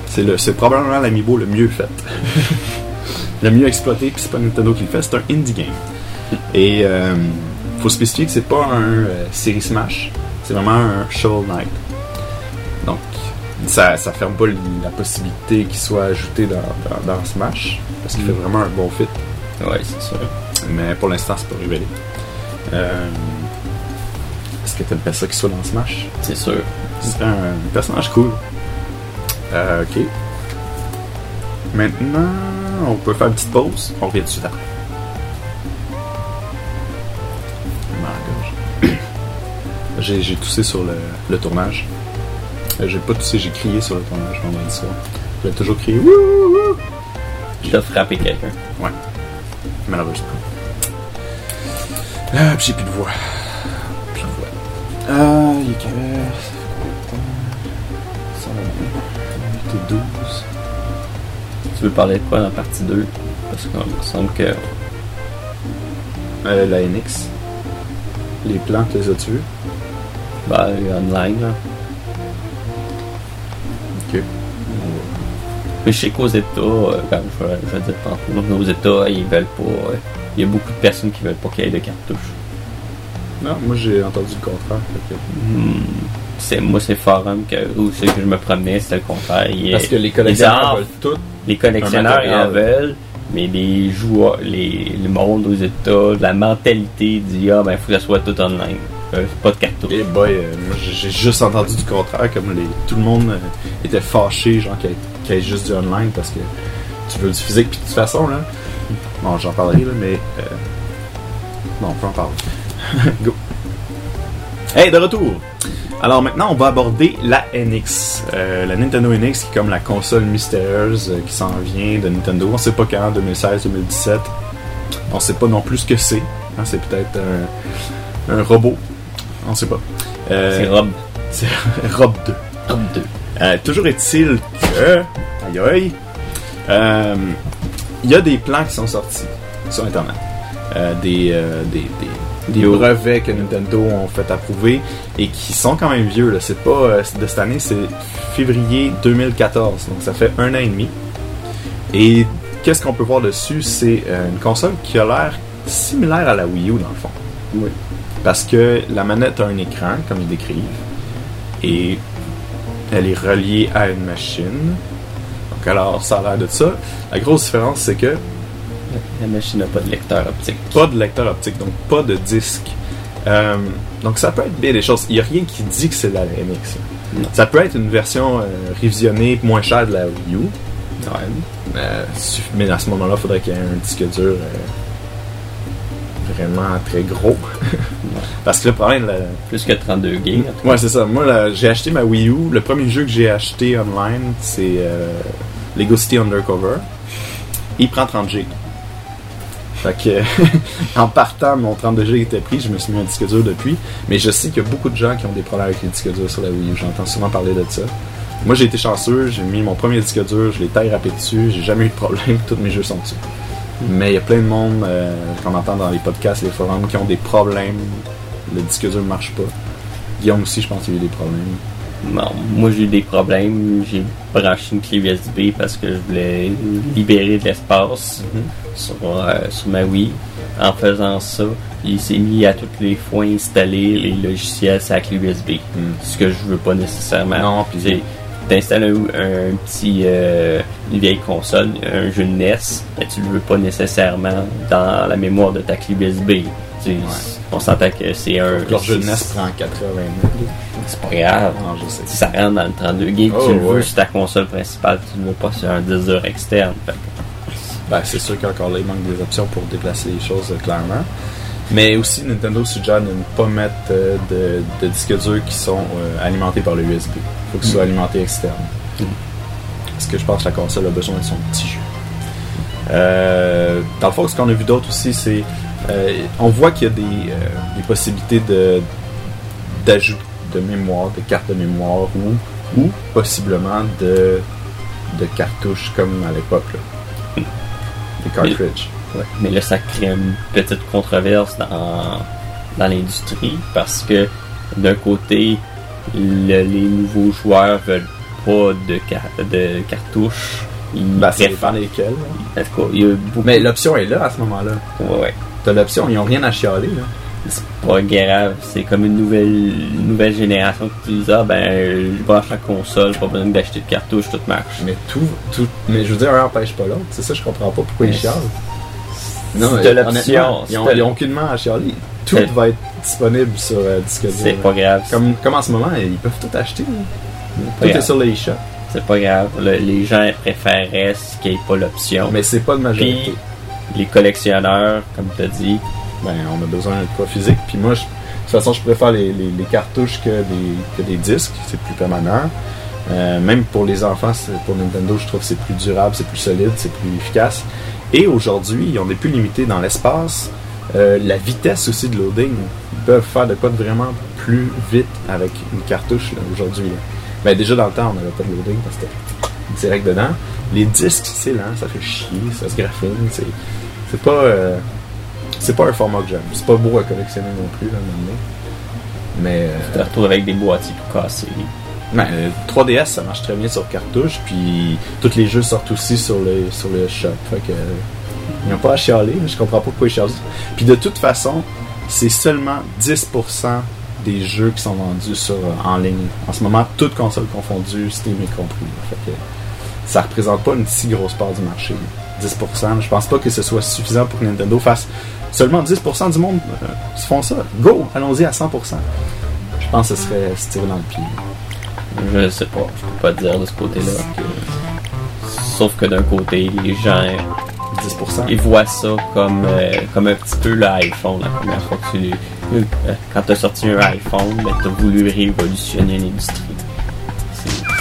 Speaker 1: C'est le c'est probablement l'amiibo le mieux fait. le mieux exploité puis c'est pas Nintendo qui le fait, c'est un indie game. Et euh, faut spécifier que c'est pas un euh, série Smash, c'est vraiment un Shovel Knight. Donc ça, ça ferme pas la possibilité qu'il soit ajouté dans, dans, dans Smash parce qu'il fait vraiment un bon fit.
Speaker 2: Ouais, c'est sûr.
Speaker 1: Mais pour l'instant, c'est pas révélé. Euh, Est-ce que t'aimerais ça qu'il soit dans Smash?
Speaker 2: C'est sûr.
Speaker 1: C'est un personnage cool. Euh, ok. Maintenant, on peut faire une petite pause. On revient tout de suite après. J'ai j'ai toussé sur le, le tournage. Euh, J'ai pas toussé, j'ai crié sur le tournage vendredi soir. J'ai toujours crié wouh
Speaker 2: dois frapper quelqu'un.
Speaker 1: Ouais. Malheureusement. Ah, puis j'ai plus de voix. Plus de voix. Ah, il est quelle heure? Ça va bien. On était 12.
Speaker 2: Tu veux parler de quoi dans la partie 2 Parce qu'il me semble que.
Speaker 1: Euh, la NX. Les plantes les a tués.
Speaker 2: Bah, online, là.
Speaker 1: Ok.
Speaker 2: Mais je sais qu'aux États, euh, comme je, vais- je vais dire tantôt, aux États, ils veulent pas. euh, Il y a beaucoup de personnes qui veulent pas qu'il y ait de cartouches.
Speaker 1: Non, moi j'ai entendu le contraire. que-
Speaker 2: Hmm, c'est moi c'est forum que où c'est que je me promenais c'était le contraire Il-
Speaker 1: Parce que les collectionneurs veulent tout.
Speaker 2: les collectionneurs ils en veulent mais les joueurs les le monde aux États la mentalité dit ah ben faut que ça soit tout online Euh, pas de cartouches
Speaker 1: Et boy, euh, moi j'ai juste entendu du contraire, comme les, tout le monde euh, était fâché, genre qu'il y ait- qu'il y ait juste du online parce que tu veux du physique, puis de toute façon, là. Bon, j'en parlerai, là, mais. Euh, bon, on peut en parler. Go! Hey, de retour! Alors maintenant, on va aborder la NX. Euh, la Nintendo NX qui est comme la console mystérieuse euh, qui s'en vient de Nintendo. On sait pas quand, 2016, 2017. On sait pas non plus ce que c'est. Hein, c'est peut-être un, un robot. On sait pas. Euh,
Speaker 2: c'est Rob
Speaker 1: c'est Rob 2.
Speaker 2: Rob 2
Speaker 1: Euh, toujours est-il que. Aïe aïe. Il y a des plans qui sont sortis sur Internet. Euh, des, euh, des, des, brevets que Nintendo ont fait approuver et qui sont quand même vieux. C'est pas euh, de cette année, c'est février 2014. Donc ça fait un an et demi. Et qu'est-ce qu'on peut voir dessus? C'est euh, une console qui a l'air similaire à la Wii U dans le fond.
Speaker 2: Oui.
Speaker 1: Parce que la manette a un écran, comme ils décrivent, et elle est reliée à une machine. Donc alors, ça a l'air de ça. La grosse différence, c'est que
Speaker 2: La machine n'a pas de lecteur optique.
Speaker 1: pas de lecteur optique, donc pas de disque. Euh, donc ça peut être bien des choses. Il n'y a rien qui dit que c'est de la.
Speaker 2: Non.
Speaker 1: Ça peut être une version euh, révisionnée moins chère de la Wii U.
Speaker 2: Ouais.
Speaker 1: Euh, mais à ce moment-là, il faudrait qu'il y ait un disque dur vraiment très gros. Parce que le problème, la-
Speaker 2: Plus que 32 gigs.
Speaker 1: Ouais, c'est ça. Moi, j'ai acheté ma Wii U. Le premier jeu que j'ai acheté online, c'est euh, Lego City Undercover. Il prend 30 G. Fait que, en partant, mon 32 G était pris. Je me suis mis un disque dur depuis. Mais je sais qu'il y a beaucoup de gens qui ont des problèmes avec les disques durs sur la Wii U. J'entends souvent parler de ça. Moi, j'ai été chanceux. J'ai mis mon premier disque dur. Je l'ai taille râpé dessus. J'ai jamais eu de problème. Tous mes jeux sont dessus. Mais il y a plein de monde euh, qu'on entend dans les podcasts, les forums, qui ont des problèmes. Le disque dur ne marche pas. Guillaume aussi, je pense qu'il y a eu des problèmes.
Speaker 2: Non, moi j'ai eu des problèmes. J'ai branché une clé USB parce que je voulais libérer de l'espace sur, euh, sur ma Wii. En faisant ça, il s'est mis à toutes les fois installer les logiciels sur la clé USB. Ce que je veux pas nécessairement.
Speaker 1: Non, puis-
Speaker 2: t'installes un, un petit euh, une vieille console, un jeu de NES, mais tu le veux pas nécessairement dans la mémoire de ta clé USB. Tu On s'entend que c'est un.
Speaker 1: Leur jeu de NES
Speaker 2: c'est-
Speaker 1: prend 80 000.
Speaker 2: C'est pas grave.
Speaker 1: Non, je sais.
Speaker 2: Si ça rentre dans le 32 gigs,
Speaker 1: Oh,
Speaker 2: tu le veux sur ta console principale, tu le veux pas sur un disque dur externe. Fait
Speaker 1: Ben, c'est sûr qu'encore là, il manque des options pour déplacer les choses, euh, clairement. Mais aussi, Nintendo suggère de ne pas mettre euh, de, de disques durs qui sont euh, alimentés par le USB. Il faut que ce soit alimenté externe.
Speaker 2: Mm.
Speaker 1: Parce que je pense que la console a besoin de son petit jeu. Euh, dans le fond, ce qu'on a vu d'autre aussi, c'est. Euh, on voit qu'il y a des, euh, des possibilités de d'ajout de mémoire, de cartes de mémoire ou, ou possiblement de, de cartouches comme à l'époque. là. Des cartridges.
Speaker 2: Ouais. Mais là, ça crée une petite controverse dans, dans l'industrie parce que d'un côté, le- les nouveaux joueurs veulent pas de, de cartouches. Ils
Speaker 1: Ben, ça dépend lesquels.
Speaker 2: il y a beaucoup.
Speaker 1: Mais l'option est là à ce moment-là.
Speaker 2: Ouais, ouais.
Speaker 1: T'as l'option, ils ont rien à chialer. Là.
Speaker 2: C'est pas grave. C'est comme une nouvelle, une nouvelle génération qui dit Ah, ben, je branche la console, pas besoin d'acheter de cartouches, tout marche.
Speaker 1: Mais tout, tout. Mais je veux dire, un empêche pas l'autre. C'est ça, je comprends pas pourquoi ils chialent.
Speaker 2: c'est de l'option,
Speaker 1: Ils ont,
Speaker 2: de-
Speaker 1: ils ont aucunement à chialer. Tout va être disponible sur euh, disque dur.
Speaker 2: C'est pas grave.
Speaker 1: Comme, comme en ce moment, ils peuvent tout acheter. Tout
Speaker 2: grave.
Speaker 1: est sur les shops.
Speaker 2: C'est pas grave. Le- les gens préféraient qu'il n'y ait pas l'option.
Speaker 1: Mais c'est pas de majorité.
Speaker 2: Puis, les collectionneurs, comme tu as dit,
Speaker 1: Ben, on a besoin de quoi physique. Puis moi, je- de toute façon, je préfère les, cartouches que des, que disques. C'est plus permanent. Euh, même pour les enfants, pour Nintendo, je trouve que c'est plus durable, c'est plus solide, c'est plus efficace. Et aujourd'hui, on est plus limité dans l'espace. Euh, la vitesse aussi de loading. Ils peuvent faire de quoi de vraiment plus vite avec une cartouche aujourd'hui. Ben, déjà dans le temps, on n'avait pas de loading parce que direct dedans. Les disques, c'est lent, ça fait chier, ça se graphine. C'est, c'est pas. euh, c'est pas un format que j'aime. C'est pas beau à collectionner non plus, là, maintenant. Mais. euh,
Speaker 2: tu te retrouves avec des boîtiers tout cassés.
Speaker 1: ben, euh, 3DS, ça marche très bien sur cartouche, puis tous les jeux sortent aussi sur le, sur le shop. Fait que. euh, Ils n'ont pas à chialer, je comprends pas pourquoi ils chialent. Puis de toute façon, c'est seulement 10% des jeux qui sont vendus sur, euh, en ligne. En ce moment, toutes consoles confondues, Steam y compris. là. Fait que ça représente pas une si grosse part du marché. 10%, je pense pas que ce soit suffisant pour que Nintendo fasse seulement 10% du monde euh, se font ça. Go, allons-y à 100%. Je pense que ce serait se tirer dans le pied.
Speaker 2: Je sais pas, je peux pas te dire de ce côté-là. Sauf que d'un côté, les gens,
Speaker 1: 10%.
Speaker 2: ils voient ça comme, euh, comme un petit peu l'iPhone. La première fois que tu... euh, quand tu as sorti un iPhone, ben, tu as voulu révolutionner l'industrie.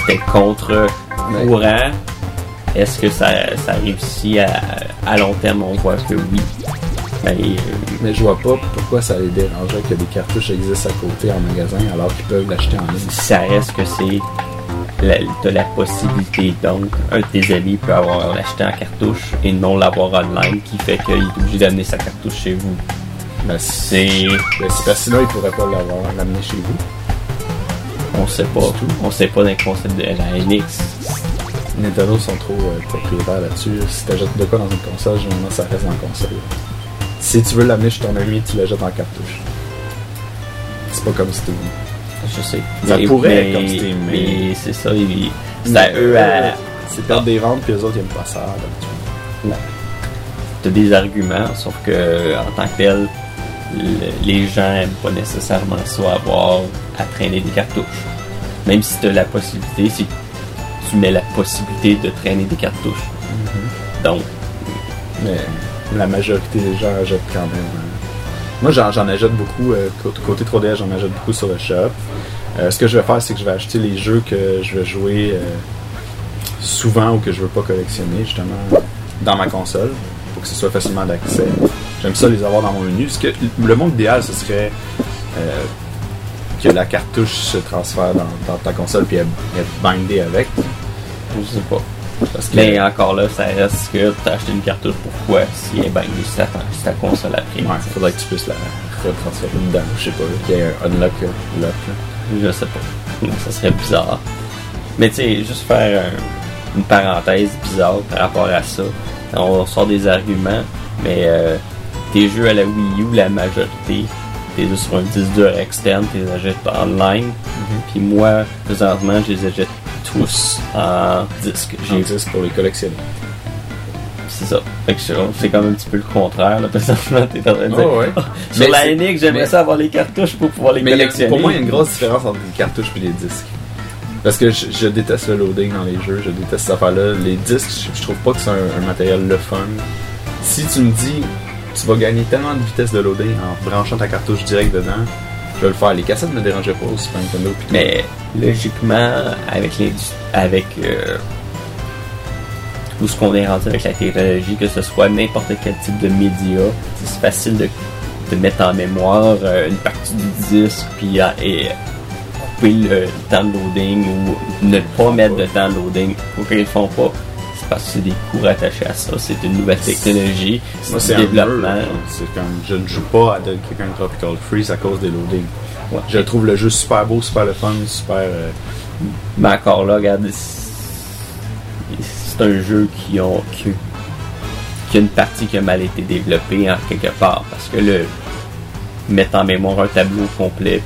Speaker 2: C'était contre-courant. Est-ce que ça, ça réussit à, à long terme? On voit que oui. Ben, euh,
Speaker 1: Mais je vois pas pourquoi ça les dérangerait que des cartouches existent à côté en magasin alors qu'ils peuvent l'acheter en ligne.
Speaker 2: ça reste que c'est la, t'as la possibilité, donc, un de tes amis peut avoir l'acheté en cartouche et non l'avoir online, qui fait qu'il est obligé d'amener sa cartouche chez vous.
Speaker 1: Ben,
Speaker 2: C'est.
Speaker 1: Ben, c'est parce que sinon, il pourrait pas l'avoir, l'amener chez vous.
Speaker 2: On sait pas. On sait pas dans le concept de la NX.
Speaker 1: Nintendo sont trop euh, propriétaires là-dessus. Si t'achètes de quoi dans une console, généralement, ça reste dans la console. Si tu veux l'amener chez ton ami, tu l'achètes en cartouche. C'est pas comme Steam.
Speaker 2: Je sais.
Speaker 1: Ça
Speaker 2: Mais-
Speaker 1: pourrait
Speaker 2: mais-
Speaker 1: comme Steam, mais-
Speaker 2: mais c'est ça, il- c'est à eux à.
Speaker 1: C'est perdre des ventes, puis les autres, ils aiment pas ça. d'habitude.
Speaker 2: T'as des arguments, sauf que en tant que tel, le- les gens aiment pas nécessairement ça avoir à traîner des cartouches. Même si t'as la possibilité, si tu mets la possibilité de traîner des cartouches.
Speaker 1: Mm-hmm.
Speaker 2: Donc,
Speaker 1: Mais la majorité des gens achètent quand même. euh. Moi, j'en, achète beaucoup. euh, côté- côté 3DS, j'en achète beaucoup sur le shop. Euh, ce que je vais faire, c'est que je vais acheter les jeux que je vais jouer euh, souvent ou que je veux pas collectionner, justement, dans ma console, pour que ce soit facilement d'accès. J'aime ça les avoir dans mon menu. Ce que, le monde idéal, ce serait que la cartouche se transfère dans, dans ta console puis elle, elle est bindée avec.
Speaker 2: je sais pas.
Speaker 1: Parce que,
Speaker 2: Mais encore là, ça reste que t'as acheté une cartouche pourquoi si elle est bangée sur ta, console après?
Speaker 1: Ouais, il faudrait que tu puisses la retransférer dedans. Je sais pas, qu'il y ait un unlock lock. là.
Speaker 2: Je sais pas. Ça serait bizarre. Mais tu sais, juste faire un- une parenthèse bizarre par rapport à ça. On sort des arguments, mais euh, tes jeux à la Wii U, la majorité, t'es juste sur un disque dur externe, tu les achètes pas online. Puis moi, présentement, je les achète tous en disque.
Speaker 1: J'ai
Speaker 2: J'ai
Speaker 1: 10 pour les collectionner.
Speaker 2: c'est ça. C'est comme un petit peu le contraire, là, présentement, t'es en train de dire.
Speaker 1: Oh, ouais.
Speaker 2: Sur
Speaker 1: Mais
Speaker 2: la NX, j'aimerais
Speaker 1: mais-
Speaker 2: ça avoir les cartouches pour pouvoir les
Speaker 1: Mais a-
Speaker 2: collectionner.
Speaker 1: pour moi, il y a une grosse différence entre les cartouches et les disques. Parce que je, je déteste le loading dans les jeux, je déteste cette affaire-là. Les disques, je, je trouve pas que c'est un, un matériel le fun. Si tu me dis, tu vas gagner tellement de vitesse de loading en branchant ta cartouche direct dedans, je vais le faire. Les cassettes me dérangeaient pas au Super Nintendo.
Speaker 2: Mais logiquement, avec les avec euh, tout ce qu'on est rendu avec la technologie, que ce soit n'importe quel type de média, c'est facile de, de mettre en mémoire euh, une partie du disque puis euh, et couper le, temps de loading ou ne pas mettre de temps de loading. Pourquoi ils le font pas? C'est parce que c'est des coûts rattachés à ça. C'est une nouvelle technologie. C'est
Speaker 1: c'est
Speaker 2: du développement.
Speaker 1: C'est comme, je ne joue pas à Donkey Kong Tropical Freeze à cause des loadings.
Speaker 2: Ouais.
Speaker 1: Je trouve le jeu super beau, super le fun, super. euh,
Speaker 2: Mais encore là, regarde, c'est c'est un jeu qui, ont, qui, qui a une partie qui a mal été développée en quelque part. Parce que le mettre en mémoire un tableau complet,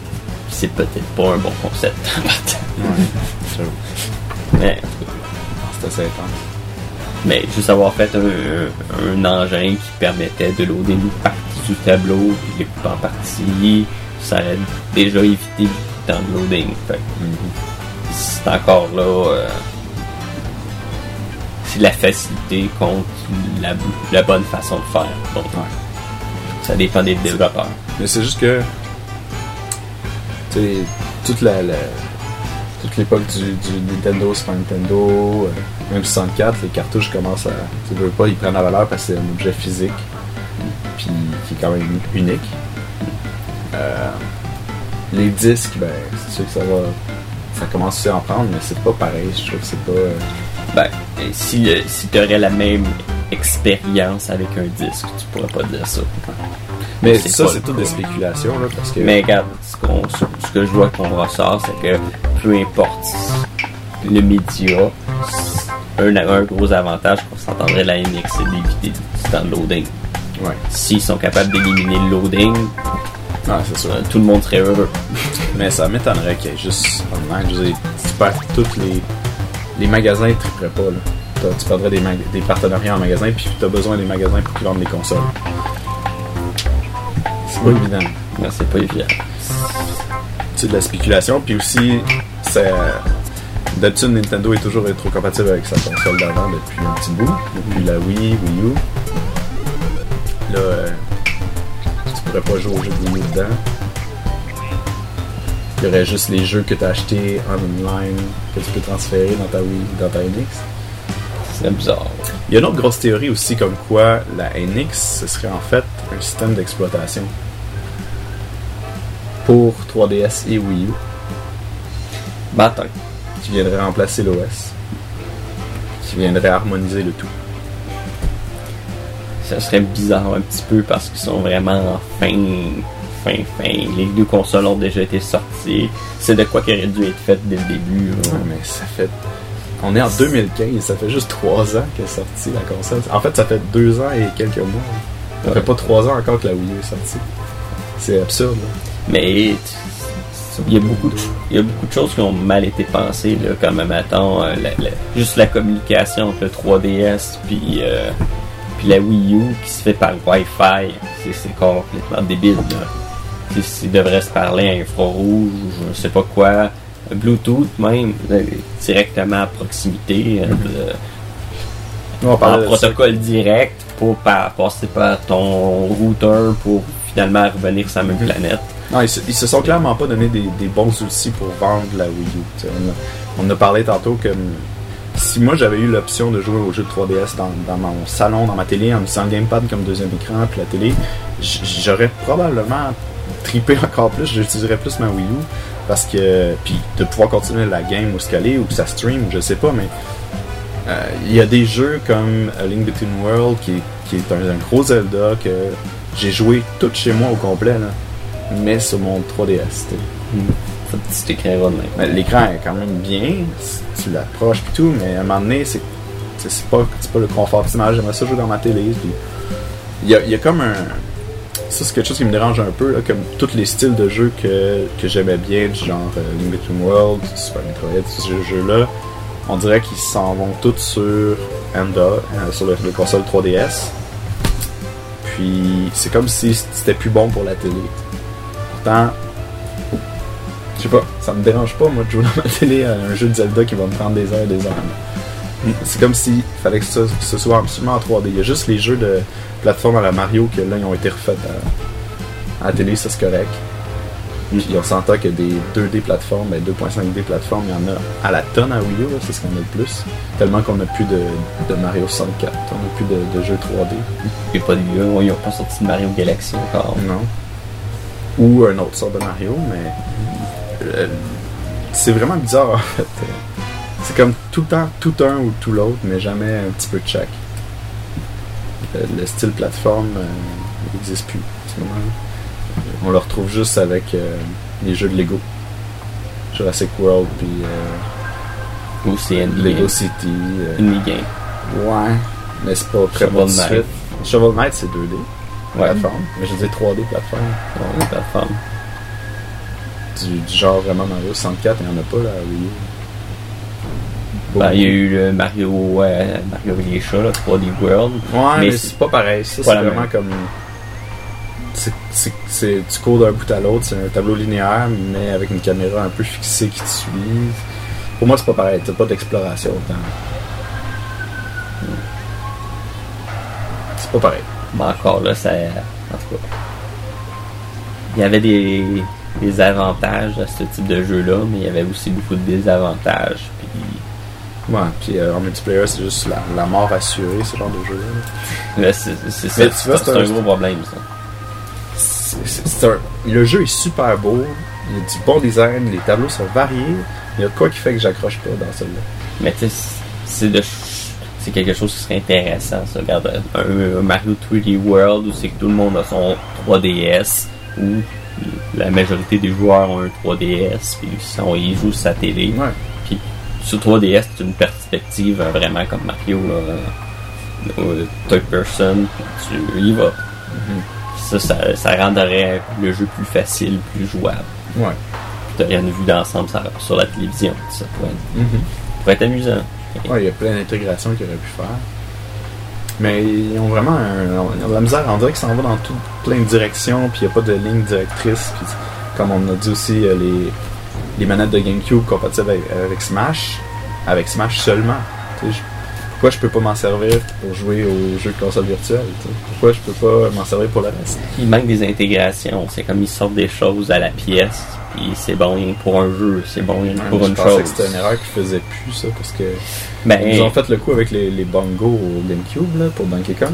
Speaker 2: c'est peut-être pas un bon concept.
Speaker 1: j'avoue.
Speaker 2: mais,
Speaker 1: C'est assez intense.
Speaker 2: Mais juste avoir fait un, un, un engin qui permettait de loader une partie du tableau, puis les couper en partie, ça aurait déjà évité du temps de loading. Fait que c'est encore là. euh, c'est la facilité contre la, la bonne façon de faire. Donc,
Speaker 1: Ouais.
Speaker 2: ça dépend des développeurs.
Speaker 1: Mais c'est juste que. Tu sais, toute la. la- toute l'époque du, du Nintendo, Super Nintendo, euh, même 64, les cartouches commencent à. Tu veux pas, ils prennent la valeur parce que c'est un objet physique. Puis qui est quand même unique. Euh, les disques, ben, c'est sûr que ça va. Ça commence aussi à en prendre, mais c'est pas pareil. Je trouve que c'est pas. euh,
Speaker 2: Ben, et si, euh, si tu aurais la même expérience avec un disque, tu pourrais pas dire ça.
Speaker 1: Mais
Speaker 2: C'est
Speaker 1: ça, c'est
Speaker 2: le
Speaker 1: toutes des spéculations, là, parce que.
Speaker 2: Mais regarde, ce- ce que je vois qu'on ressort, c'est que peu importe le média, un, un gros avantage qu'on s'entendrait la NX, c'est d'éviter du temps de loading.
Speaker 1: Ouais.
Speaker 2: S'ils sont capables d'éliminer le loading,
Speaker 1: Ah, c'est sûr.
Speaker 2: tout le monde serait heureux.
Speaker 1: Mais ça m'étonnerait qu'il y ait juste online. Je veux dire, tu perds tous les. Les magasins ne tripperaient pas. Là. Tu perdrais des, des partenariats en magasin, puis tu as besoin des magasins pour qu'ils vendent les consoles. C'est pas évident.
Speaker 2: Non, c'est pas évident.
Speaker 1: C'est de la spéculation, puis aussi, c'est. D'habitude, Nintendo est toujours rétro-compatible avec sa console d'avant depuis un petit bout, depuis la Wii, Wii U. Là, euh, tu pourrais pas jouer aux jeux de Wii U dedans. Il y aurait juste les jeux que tu as achetés en online que tu peux transférer dans ta Wii, dans ta NX.
Speaker 2: C'est bizarre.
Speaker 1: Il y a une autre grosse théorie aussi comme quoi la NX, ce serait en fait un système d'exploitation pour 3DS et Wii U.
Speaker 2: Attends.
Speaker 1: Qui viendrait remplacer l'OS, qui viendrait harmoniser le tout.
Speaker 2: Ça serait bizarre un petit peu parce qu'ils sont vraiment fin, fin, fin. Les deux consoles ont déjà été sorties. C'est de quoi qui aurait dû être fait dès le début.
Speaker 1: Ouais, mais ça fait. On est en 2015, ça fait juste 3 ans qu'elle est sortie la console. En fait, ça fait 2 ans et quelques mois. Ça
Speaker 2: Ouais.
Speaker 1: fait pas 3 ans encore que la Wii U est sortie. C'est absurde. là.
Speaker 2: Mais il y, a beaucoup de, il y a beaucoup de choses qui ont mal été pensées, là, comme mettons, euh, la- la- juste la communication entre le 3DS puis, euh, puis la Wii U qui se fait par Wi-Fi. C'est- complètement débile. Là. S'ils devraient se parler à infrarouge ou je sais pas quoi, Bluetooth même, euh, directement à proximité, de-
Speaker 1: On ça.
Speaker 2: protocole direct pour pa- passer par ton routeur pour finalement revenir sur la même
Speaker 1: Mhm.
Speaker 2: planète.
Speaker 1: Non, ils se, se sont clairement pas donné des, bons outils pour vendre la Wii U. On a, parlé tantôt que si moi j'avais eu l'option de jouer au jeu de 3DS dans, mon salon, dans ma télé, en utilisant le gamepad comme deuxième écran, puis la télé, j'aurais probablement tripé encore plus, j'utiliserais plus ma Wii U. Parce que, puis de pouvoir continuer la game ou ce qu'elle est, ou que ça stream, je sais pas, mais euh, il y a des jeux comme A Link Between est- qui est un, un gros Zelda que j'ai joué tout chez moi au complet, là, mais sur mon 3DS. tu sais.
Speaker 2: Ça petit écran de même.
Speaker 1: Mais L'écran est quand même bien, tu l'approches et tout, mais à un moment donné, c'est pas, c'est pas le confort. J'aimerais ça jouer dans ma télé. Il y a, y a comme un. Ça, c'est quelque chose qui me dérange un peu, là, comme tous les styles de jeux que, que j'aimais bien, du genre euh, Worlds, Super Metroid, ces jeux-là. On dirait qu'ils s'en vont tous sur Enda, euh, sur le, le console 3DS. Puis c'est comme si c'était plus bon pour la télé. Pourtant, je sais pas, ça me dérange pas, moi, de jouer dans ma télé à un jeu de Zelda qui va me prendre des heures et des heures. C'est comme s'il fallait que ce soit absolument en 3D. Il y a juste les jeux de plateforme à la Mario que là, ils ont été refaits à, à la télé, ça c'est correct. Puis on s'entend que des 2D plateformes, ben 2.5D plateformes, il y en a à la tonne à Wii U, là, c'est ce qu'on a le plus. Tellement qu'on n'a plus de, de Mario 64, on n'a plus de, de jeux 3D.
Speaker 2: Il y a pas de ils ont pas sorti de Mario Galaxy encore.
Speaker 1: Non. Ou un autre sort de Mario, mais euh, c'est vraiment bizarre en fait. C'est comme tout le temps tout un ou tout l'autre, mais jamais un petit peu de chaque. Euh, Le style plateforme n'existe plus ce moment. On le retrouve juste avec euh, les jeux de Lego. Jurassic World, puis euh,
Speaker 2: Ou c'est
Speaker 1: Lego. City. euh,
Speaker 2: Indie Game.
Speaker 1: ouais, mais c'est pas très bon de suite. Shovel Knight, c'est 2D
Speaker 2: Ouais.
Speaker 1: plateforme, mais je dis 3D plateforme.
Speaker 2: Ouais, la plateforme.
Speaker 1: du, du genre vraiment Mario 64, il n'y en a pas là, à Wii U.
Speaker 2: Ben, il y a eu le Mario, ouais, Mario et les chats, là, 3D World.
Speaker 1: Ouais,
Speaker 2: mais
Speaker 1: mais,
Speaker 2: c'est-
Speaker 1: pas pareil. Ça, c'est vraiment
Speaker 2: même.
Speaker 1: comme. c'est- c'est- c'est- tu cours d'un bout à l'autre, c'est un tableau linéaire, mais avec une caméra un peu fixée qui te suit. Pour moi, c'est pas pareil. T'as pas d'exploration autant. C'est pas pareil.
Speaker 2: Mais encore là, ça. En tout cas. Il y avait des, des avantages à ce type de jeu-là, mais il y avait aussi beaucoup de désavantages. Puis
Speaker 1: Ouais, puis euh, en multiplayer, c'est juste la, la mort assurée, ce genre de jeu-là.
Speaker 2: là, c'est ça.
Speaker 1: tu vois,
Speaker 2: C'est un
Speaker 1: un-
Speaker 2: gros problème, ça.
Speaker 1: Un- le jeu est super beau, il y a du bon design, les tableaux sont variés. Il y a quoi qui fait que j'accroche pas dans celui-là.
Speaker 2: Mais tu sais, c'est de c'est quelque chose qui serait intéressant ça. Regarde, un, un Mario 3D World où c'est que tout le monde a son 3DS où la majorité des joueurs ont un 3DS puis ils jouent sa télé.
Speaker 1: Ouais.
Speaker 2: Puis sur 3DS, c'est une perspective euh, vraiment comme Mario là, euh, third person, tu y vas. Ça, ça, ça rendrait le jeu plus facile, plus jouable.
Speaker 1: Ouais.
Speaker 2: Puis t'as une vue d'ensemble sur, la télévision. Ça pourrait, pourrait être amusant.
Speaker 1: Ouais, il y a plein d'intégrations qu'ils auraient pu faire. Mais ils ont vraiment un- la misère. On dirait que ça en va dans tout, plein de directions, puis il n'y a pas de ligne directrice. Puis, comme on a dit aussi, euh, les, les manettes de GameCube compatibles avec, Smash, avec Smash seulement. Pourquoi je peux pas m'en servir pour jouer aux jeux de console virtuelle? Pourquoi je peux pas m'en servir pour le reste?
Speaker 2: Il manque des intégrations. C'est comme ils sortent des choses à la pièce, puis c'est bon pour un jeu, c'est bon rien pour
Speaker 1: je
Speaker 2: une
Speaker 1: pensais
Speaker 2: chose.
Speaker 1: que c'était une erreur qui faisait plus ça parce que
Speaker 2: Ben,
Speaker 1: ils ont fait le coup avec les, les bongos au GameCube là, pour Donkey Kong.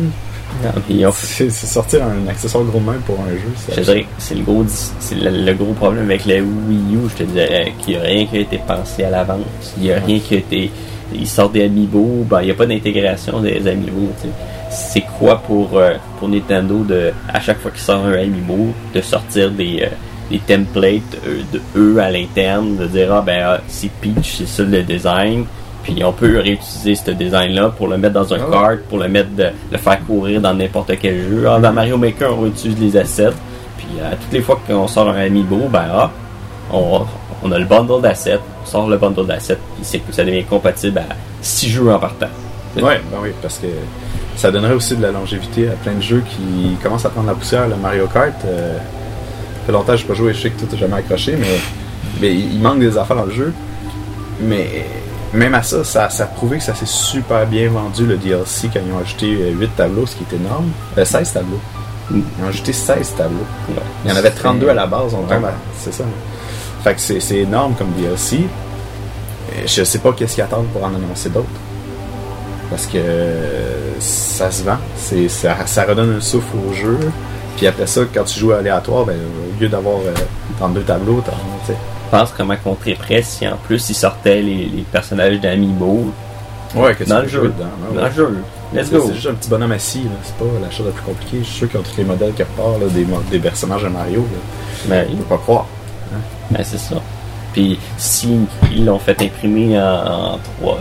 Speaker 2: ont
Speaker 1: C'est sortir un accessoire gros même pour un jeu.
Speaker 2: Je dirais que c'est le gros, c'est le, le gros problème avec le Wii U. Je te dirais qu'il n'y a rien qui a été pensé à l'avance. Il n'y a rien qui a été. Ils sortent des amiibo, ben, il n'y a pas d'intégration des amiibo. tu sais. C'est quoi pour, euh, pour Nintendo de, à chaque fois qu'ils sortent un amiibo, de sortir des, euh, des templates de eux à l'interne, de dire ah ben ah, c'est Peach, c'est ça le design. Puis on peut réutiliser ce design-là pour le mettre dans un
Speaker 1: Ah
Speaker 2: cart, pour le mettre, de, le faire courir dans n'importe quel jeu. Ah, dans Mario Maker, on utilise les assets. Puis euh, toutes les fois qu'on sort un amiibo, ben ah, on, on a le bundle d'assets, on sort le bundle d'assets, puis c'est que ça devient compatible à 6 jeux en partant.
Speaker 1: Ouais, ben oui, parce que ça donnerait aussi de la longévité à plein de jeux qui commencent à prendre la poussière. Le Mario Kart, euh, ça fait longtemps que je n'ai pas joué, je sais que tout n'a jamais accroché, mais, mais il manque des affaires dans le jeu. Mais même à ça, ça, ça a prouvé que ça s'est super bien vendu le DLC quand ils ont ajouté euh, 8 tableaux, ce qui est énorme. Euh, 16 tableaux. Ils ont ajouté 16 tableaux.
Speaker 2: Ouais.
Speaker 1: Il y en avait 32 à la base, on
Speaker 2: Ouais.
Speaker 1: tombe à- C'est ça. Fait que c'est c'est énorme comme DLC. Je sais pas qu'est-ce qu'ils attendent pour en annoncer d'autres. Parce que ça se vend. C'est, ça, ça redonne un souffle au jeu. Puis après ça, quand tu joues aléatoire, ben, au lieu d'avoir euh, 32 tableaux, tu sais.
Speaker 2: Je pense comment qu'on serait prêt si en plus ils sortaient les, les personnages d'Amiibo
Speaker 1: Ouais, que
Speaker 2: dans le jeu.
Speaker 1: dedans. ouais,
Speaker 2: Dans le jeu. Let's
Speaker 1: C'est
Speaker 2: go.
Speaker 1: c'est juste un petit bonhomme assis, c'est pas la chose la plus compliquée. Je suis sûr qu'ils ont tous les modèles quelque part, là, des, personnages de Mario. Là.
Speaker 2: Ben,
Speaker 1: Je peux pas croire.
Speaker 2: Ben, c'est ça. Puis si ils l'ont fait imprimer en, en 3,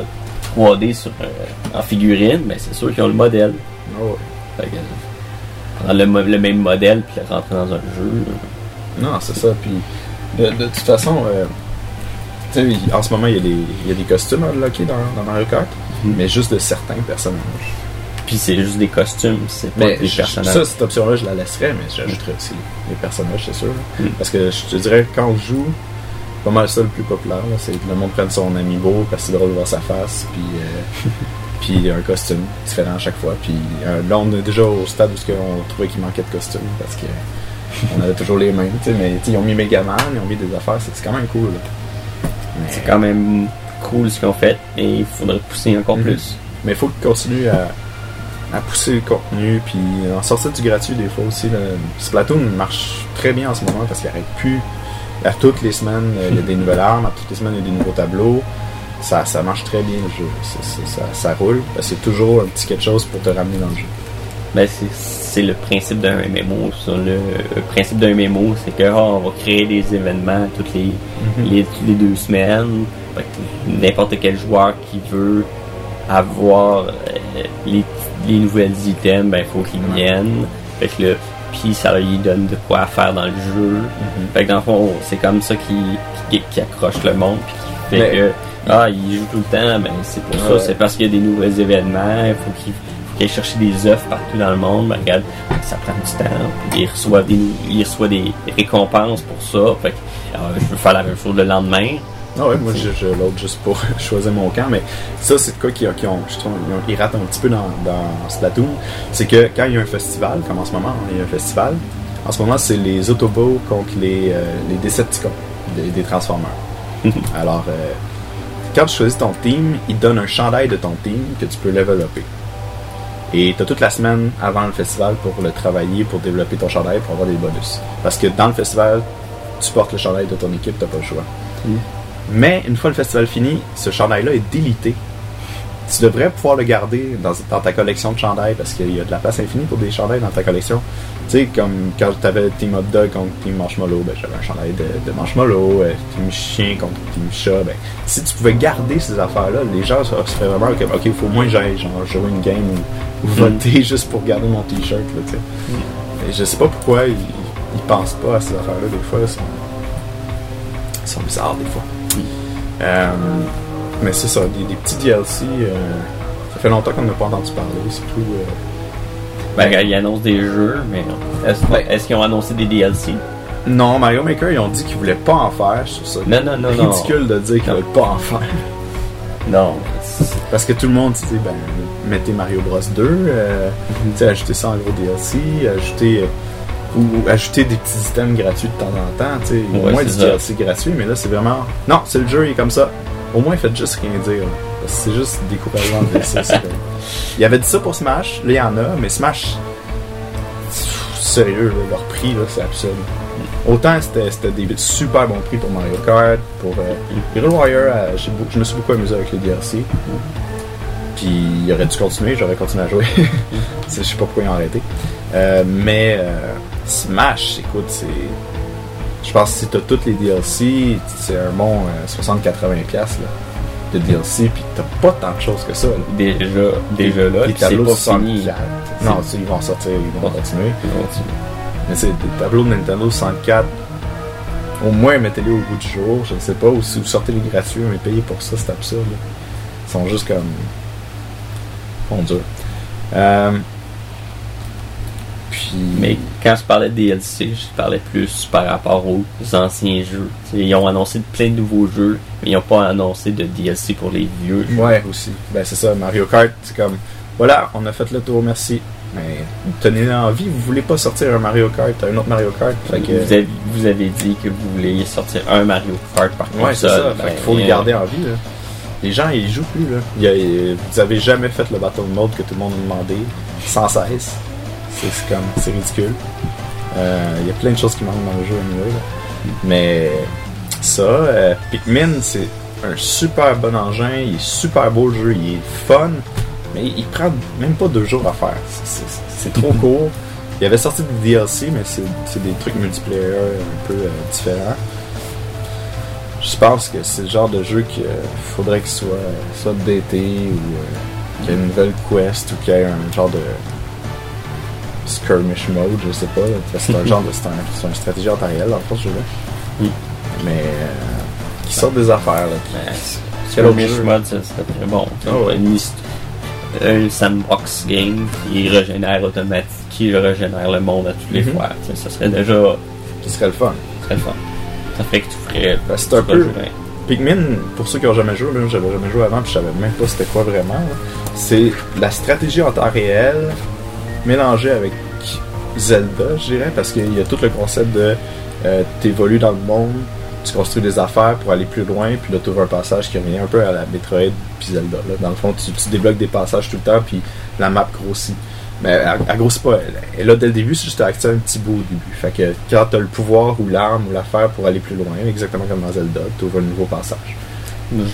Speaker 2: 3D sur, euh, en figurine, ben c'est sûr qu'ils ont le modèle.
Speaker 1: Ah ouais.
Speaker 2: Fait que, prendre le, le même modèle puis le rentrer dans un jeu.
Speaker 1: Non, c'est ça. Puis, de, de toute façon, euh, en ce moment, il y, a des, il y a des costumes à dans, dans Mario Kart,
Speaker 2: Mhm.
Speaker 1: mais juste de certains personnages.
Speaker 2: Puis c'est juste des costumes, c'est pas
Speaker 1: Mais
Speaker 2: des
Speaker 1: je-
Speaker 2: personnages.
Speaker 1: ça, cette option-là, je la laisserais, mais j'ajouterais aussi les personnages, c'est sûr.
Speaker 2: Mhm.
Speaker 1: Parce que je te dirais, quand on joue, pas mal ça le plus populaire, c'est que le monde prenne son amiibo parce que c'est drôle de voir sa face, puis, euh, puis un costume différent à chaque fois. Puis euh, là, on est déjà au stade où qu'on trouvait qu'il manquait de costumes parce que on avait toujours les mêmes, mais ils ont mis Megaman, ils ont mis des affaires, c'est quand même cool. Mais-
Speaker 2: C'est quand même cool ce qu'ils ont fait et il faudrait pousser encore
Speaker 1: Mhm.
Speaker 2: plus.
Speaker 1: Mais il faut qu'ils continuent à, à pousser le contenu, puis en sortir du gratuit des fois aussi. là. Splatoon marche très bien en ce moment parce qu'il arrête plus. À toutes les semaines, euh, il y a des nouvelles armes, à toutes les semaines, il y a des nouveaux tableaux. Ça, ça marche très bien le jeu. Ça, ça roule. C'est toujours un petit quelque chose pour te ramener dans le jeu.
Speaker 2: Ben, c'est- le principe d'un MMO. ça. Le, le principe d'un MMO, c'est que ah, on va créer des événements toutes les, toutes les deux semaines. N'importe quel joueur qui veut avoir euh, les, les nouvelles items, ben faut qu'ils viennent. Fait que puis ça lui donne de quoi faire dans le jeu. Fait que dans le fond, c'est comme ça qui, qui, qui accroche le monde puis qui fait
Speaker 1: Mais-
Speaker 2: que ah, il joue tout le temps, ben c'est pour
Speaker 1: Ouais.
Speaker 2: ça, c'est parce qu'il y a des nouveaux événements, il faut qu'il faut qu'il aille chercher des œufs partout dans le monde, ben regarde, ça prend du temps, puis il reçoit des il reçoit des récompenses pour ça. Fait que alors, je veux faire la même chose le lendemain.
Speaker 1: Ah ouais, moi je, je l'autre juste pour choisir mon camp, mais ça c'est de quoi qu'ils qui ont, je trouve, ils, ont- ils ratent un petit peu dans, dans Splatoon. C'est que quand il y a un festival, comme en ce moment, il y a un festival, en ce moment c'est les Autobots contre les, euh, les Decepticons, des, des Transformers. Alors, euh, quand tu choisis ton team, il te donne un chandail de ton team que tu peux level upper. Et tu as toute la semaine avant le festival pour le travailler, pour développer ton chandail, pour avoir des bonus. Parce que dans le festival, tu portes le chandail de ton équipe, tu pas le choix. Mais une fois le festival fini, ce chandail-là est délité. Tu devrais pouvoir le garder dans, dans ta collection de chandails parce qu'il y a de la place infinie pour des chandails dans ta collection. Tu sais, comme quand tu avais Team Hot Dog contre Team Marshmallow, ben, j'avais un chandail de, de Marshmallow, euh, Team Chien contre Team Chat. Ben, si tu pouvais garder ces affaires-là, les gens se feraient vraiment comme, OK, il faut au moins que j'aille genre, jouer une game ou, ou voter juste pour garder mon t-shirt. là, tu sais. Et Je sais pas pourquoi ils, ils pensent pas à ces affaires-là. Des fois, ils sont, sont bizarres des fois. Euh, mais c'est ça, des, des petits DLC. euh, ça fait longtemps qu'on n'a pas entendu parler, surtout. euh,
Speaker 2: Ben, ils annoncent des jeux, mais est-ce
Speaker 1: Ben-
Speaker 2: est-ce qu'ils ont annoncé des DLC?
Speaker 1: Non, Mario Maker, ils ont dit qu'ils voulaient pas en faire. Je trouve ça
Speaker 2: Non, non, non, non.
Speaker 1: ridicule de dire qu'ils
Speaker 2: Non.
Speaker 1: veulent pas en faire.
Speaker 2: Non,
Speaker 1: parce que tout le monde dit, ben, mettez Mario Bros 2, euh, tu sais, ajoutez ça en gros DLC, ajoutez, ou ajouter des petits items gratuits de temps en temps, tu sais, au
Speaker 2: Ouais,
Speaker 1: moins du. DLC gratuit, mais là c'est vraiment, non, c'est le jeu, il est comme ça. Au moins, faites juste rien dire. là. Parce que c'est juste décourageant de dire ça. c'est comme- Il y avait dit ça pour Smash, là il y en a, mais Smash, pff, sérieux, là, leur prix, là, c'est absurde. Autant c'était des super bons prix pour Mario Kart, pour euh, Hero Warrior, euh, je me suis beaucoup amusé avec les DLC. Puis il aurait dû continuer, j'aurais continué à jouer. Je sais pas pourquoi ils ont arrêté. Euh, mais euh, Smash, écoute, c'est. Je pense que si t'as toutes les DLC, c'est un bon euh, 60-80$ piastres, là, de DLC, puis t'as pas tant de choses que ça. là.
Speaker 2: Déjà, déjà là,
Speaker 1: les tableaux
Speaker 2: pas fini.
Speaker 1: Non, tu sais, ils vont sortir, ils vont continuer.
Speaker 2: Continue.
Speaker 1: Mais c'est des tableaux de Nintendo 64. Au moins, mettez-les au bout du jour. Je ne sais pas. Ou si vous sortez les gratuits, mais payez pour ça, c'est absurde. là. Ils sont juste comme. Bon, dur. Euh, Puis.
Speaker 2: Mais quand je parlais de DLC, je parlais plus par rapport aux anciens jeux. T'sais, ils ont annoncé plein de nouveaux jeux, mais ils n'ont pas annoncé de DLC pour les vieux jeux.
Speaker 1: Ouais, aussi. Ben, c'est ça. Mario Kart, c'est comme. Voilà, on a fait le tour, merci. Mais tenez-le en vie, vous voulez pas sortir un Mario Kart, un autre Mario Kart. Fait que.
Speaker 2: Vous, avez, vous avez dit que vous vouliez sortir un Mario Kart par
Speaker 1: Ouais, c'est ça. Fait
Speaker 2: ben,
Speaker 1: qu'il faut le garder en vie. Là. Les gens, ils jouent plus. Là. Il a- vous avez jamais fait le battle mode que tout le monde a demandé, sans cesse. C'est comme, c'est ridicule. Euh, Il y a plein de choses qui manquent dans le jeu anyway, là. Mais ça, euh, Pikmin, c'est un super bon engin. Il est super beau le jeu, il est fun. Mais il prend même pas deux jours à faire. C'est- trop court. Il avait sorti des DLC, mais c'est des trucs multiplayer un peu euh, différents. Je pense que c'est le genre de jeu qu'il faudrait qu'il soit, soit updaté ou euh, qu'il y ait une nouvelle quest ou qu'il y ait un genre de skirmish mode, je sais pas. C'est un genre de c'est un, c'est une stratégie en temps réel dans le fond, ce jeu-là.
Speaker 2: Mm.
Speaker 1: Mais euh, qui sortent des affaires là.
Speaker 2: Ben, Skirmish? Mode, ça serait très bon.
Speaker 1: Ouais.
Speaker 2: Hist- un sandbox game qui régénère automatique, qui régénère le monde à toutes les
Speaker 1: Mhm.
Speaker 2: fois. Ça serait déjà
Speaker 1: Qui serait le fun.
Speaker 2: très fun. Ça ferait que tu ferais.
Speaker 1: Ben, c'est un peu-
Speaker 2: rejouerais.
Speaker 1: Pikmin, pour ceux qui ont jamais joué, moi j'avais jamais joué avant, puis je savais même pas c'était quoi vraiment. C'est la stratégie en temps réel mélangée avec Zelda, je dirais, parce qu'il y a tout le concept de euh, t'évolues dans le monde, tu construis des affaires pour aller plus loin, puis là tu ouvres un passage qui revient un peu à la Metroid puis Zelda. là. Dans le fond, tu, débloques des passages tout le temps, puis la map grossit. Mais elle, elle grossit pas. Elle, là dès le début, c'est juste activer un petit bout au début. Fait que quand t'as le pouvoir ou l'arme ou l'affaire pour aller plus loin, exactement comme dans Zelda, tu ouvres un nouveau passage.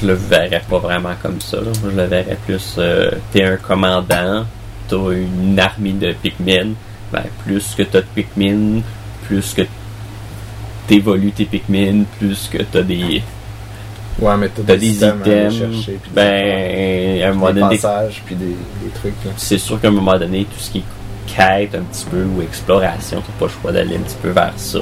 Speaker 2: Je le verrais pas vraiment comme ça. là. Je le verrais plus. euh, t'es un commandant, t'as une armée de Pikmin. Ben, plus que t'as de Pikmin, plus que t'évolues tes Pikmin, plus que t'as des,
Speaker 1: Ouais, mais t'as
Speaker 2: t'as
Speaker 1: des,
Speaker 2: des
Speaker 1: items à chercher, puis des
Speaker 2: Ben, à un moment
Speaker 1: affaires, des
Speaker 2: donné,
Speaker 1: passages, puis des, des trucs. là.
Speaker 2: c'est sûr qu'à un moment donné, tout ce qui est quête un petit peu ou exploration, t'as pas le choix d'aller un petit peu vers ça.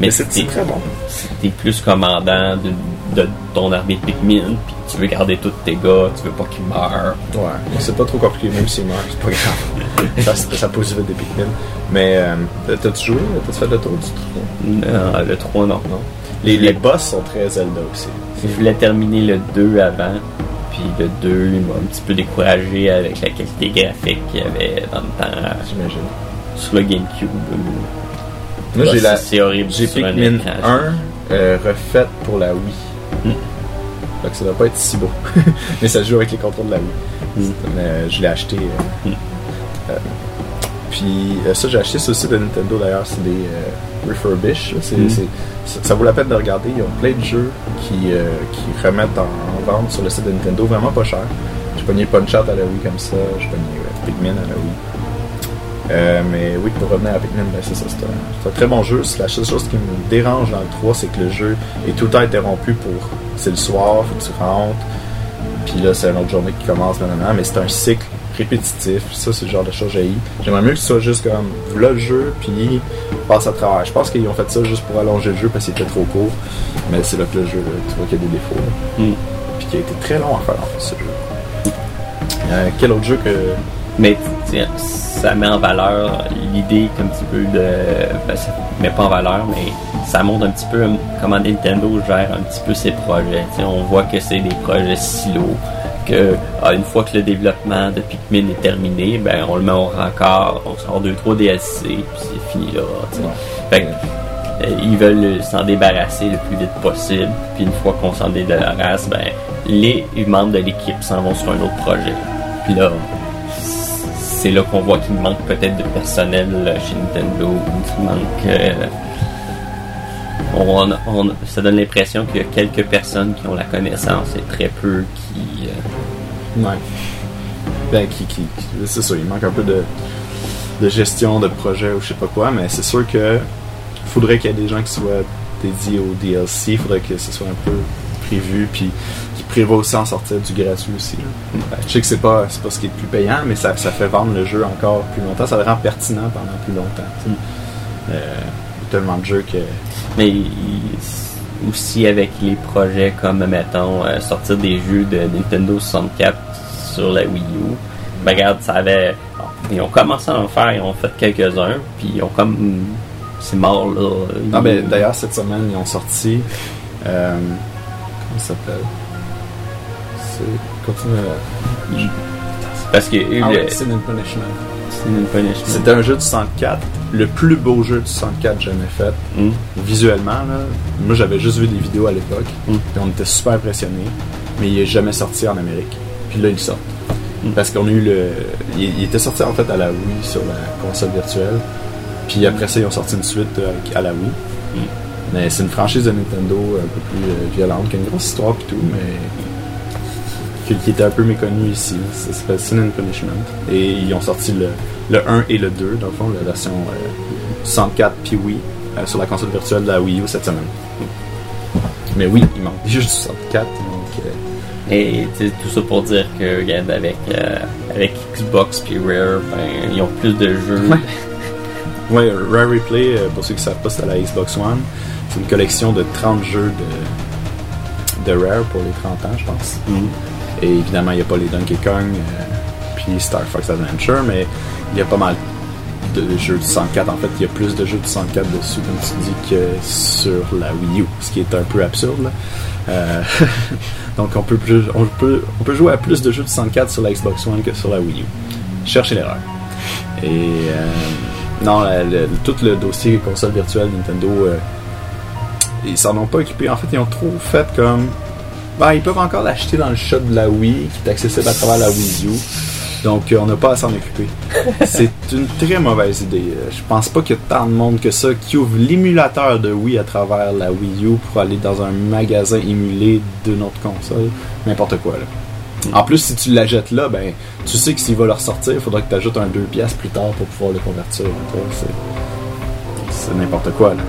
Speaker 1: Mais,
Speaker 2: Mais
Speaker 1: c'est très bon.
Speaker 2: si t'es plus commandant de, de ton armée de Pikmin, puis tu veux garder tous tes gars, tu veux pas qu'ils meurent.
Speaker 1: Ouais, c'est pas trop compliqué, même s'il meurt, c'est pas grave. ça, ça pose vite des Pikmin. Mais euh, t'as-tu joué? T'as-tu fait le tour du trou
Speaker 2: Non, le 3, non.
Speaker 1: Non. Les, les boss sont très Zelda aussi.
Speaker 2: Je voulais terminer le 2 avant, puis le 2 il m'a un petit peu découragé avec la qualité graphique qu'il y avait dans le temps euh,
Speaker 1: J'imagine.
Speaker 2: sur le GameCube.
Speaker 1: Moi, j'ai la.
Speaker 2: c'est- horrible.
Speaker 1: J'ai Pikmin
Speaker 2: écran.
Speaker 1: 1 euh, refaite pour la Wii. Fait que ça doit pas être si beau. mais ça joue avec les contrôles de la Wii. Mais euh, je l'ai acheté. euh,
Speaker 2: Hmm.
Speaker 1: euh, puis ça, j'ai acheté sur le site de Nintendo d'ailleurs. C'est des refurbish. c'est- ça, ça vaut la peine de regarder. Ils ont plein de jeux qui, qui remettent en, en vente sur le site de Nintendo vraiment pas cher. J'ai pogné Punch Out à la Wii comme ça. J'ai pogné Pikmin à la Wii. Euh, mais oui, pour revenir à Pikmin, ben c'est ça, c'est un, très bon jeu. La seule chose qui me dérange dans le 3, c'est que le jeu est tout le temps interrompu pour. C'est le soir, faut que tu rentres, puis là c'est une autre journée qui commence, nanana, mais c'est un cycle répétitif. Ça, c'est le genre de choses que j'ai. J'aimerais mieux que ce soit juste comme là le jeu, puis passe à travers. Je pense qu'ils ont fait ça juste pour allonger le jeu parce qu'il était trop court, mais c'est là que le jeu, tu vois qu'il y a des défauts.
Speaker 2: Hmm.
Speaker 1: Puis qui a été très long à faire en fait, ce jeu. Euh, quel autre jeu que.
Speaker 2: Mais ça met en valeur l'idée qu'un petit peu de. Ben, ça met pas en valeur, mais ça montre un petit peu comment Nintendo gère un petit peu ses projets. On voit que c'est des projets silos. que ah, une fois que le développement de Pikmin est terminé, ben on le met au record, on sort 2-3 DLC, puis c'est fini là. tu sais. Fait que, euh, ils veulent s'en débarrasser le plus vite possible. Puis une fois qu'on s'en débarrasse, ben les membres de l'équipe s'en vont sur un autre projet. Puis là, c'est là qu'on voit qu'il manque peut-être de personnel euh, chez Nintendo, qu'il manque. euh, on, on- ça donne l'impression qu'il y a quelques personnes qui ont la connaissance et très peu qui. euh,
Speaker 1: Ouais. Ben, qui, qui, qui- c'est sûr, il manque un peu de, de gestion de projet ou je sais pas quoi, mais c'est sûr que faudrait qu'il y ait des gens qui soient dédiés au DLC, faudrait que ce soit un peu prévu, puis qui prévoient aussi en sortir du gratuit aussi. là. Je sais que c'est pas, c'est pas ce qui est le plus payant, mais ça, ça fait vendre le jeu encore plus longtemps, ça le rend pertinent pendant plus longtemps. sais. Euh, il y a tellement de jeux que.
Speaker 2: Mais il- aussi avec les projets comme, mettons, euh, sortir des jeux de Nintendo 64 sur la Wii U, ben regarde, ça avait... Ils ont commencé à en faire, ils ont fait quelques-uns, puis ils ont comme... C'est mort, là.
Speaker 1: Ah,
Speaker 2: Ils-
Speaker 1: ben, d'ailleurs, cette semaine, ils ont sorti. euh, comment ça s'appelle? C'est. Continue à.
Speaker 2: Parce que...
Speaker 1: Ah
Speaker 2: le-
Speaker 1: ouais, Sin and Punishment.
Speaker 2: c'est
Speaker 1: un jeu du 64, le plus beau jeu du 64 jamais fait.
Speaker 2: Hmm.
Speaker 1: Visuellement, là, moi j'avais juste vu des vidéos à l'époque,
Speaker 2: Mm.
Speaker 1: puis on était super impressionnés, mais il est jamais sorti en Amérique. Puis là, il sort.
Speaker 2: Mm.
Speaker 1: Parce qu'on a eu le. Il, il était sorti en fait à la Wii sur la console virtuelle, puis après ça, ils ont sorti une suite euh, à la Wii.
Speaker 2: Mm.
Speaker 1: Mais c'est une franchise de Nintendo un peu plus euh, violente, qui a une grosse histoire et tout, mais qui, qui était un peu méconnu ici. Ça s'appelle Sin and Punishment. Et ils ont sorti le, le 1 et le 2, dans le fond, la version euh, 64 puis Wii, euh, sur la console virtuelle de la Wii U cette semaine. Mais oui, il manque juste du 64, donc... euh,
Speaker 2: Et tout ça pour dire que, regarde, avec, euh, avec Xbox puis Rare, ben, ils ont plus de jeux.
Speaker 1: Ouais. Ouais, Rare Replay, euh, pour ceux qui ne savent pas, c'est à la Xbox One. C'est une collection de 30 jeux de, de Rare pour les 30 ans, je pense.
Speaker 2: Hmm.
Speaker 1: Et évidemment, il n'y a pas les Donkey Kong, euh, puis Star Fox Adventure, mais il y a pas mal de jeux du 64. En fait, il y a plus de jeux du 64 dessus, comme tu dis, que sur la Wii U, ce qui est un peu absurde. Euh, donc, on peut, on, peut, on peut jouer à plus de jeux du 64 sur la Xbox One que sur la Wii U. Cherchez l'erreur. Et euh, non, tout le dossier console virtuelle Nintendo, ils s'en ont pas occupé. En fait, ils ont trop fait comme. Ben, ils peuvent encore l'acheter dans le shop de la Wii, qui est accessible à travers la Wii U. Donc, euh, on n'a pas à s'en occuper. C'est une très mauvaise idée. Euh, Je pense pas qu'il y a tant de monde que ça qui ouvre l'émulateur de Wii à travers la Wii U pour aller dans un magasin émulé d'une autre console. N'importe quoi, là. En plus, si tu l'achètes là, ben, tu sais que s'il va le ressortir, il faudra que tu ajoutes un 2 piastres plus tard pour pouvoir le convertir. C'est n'importe quoi, là.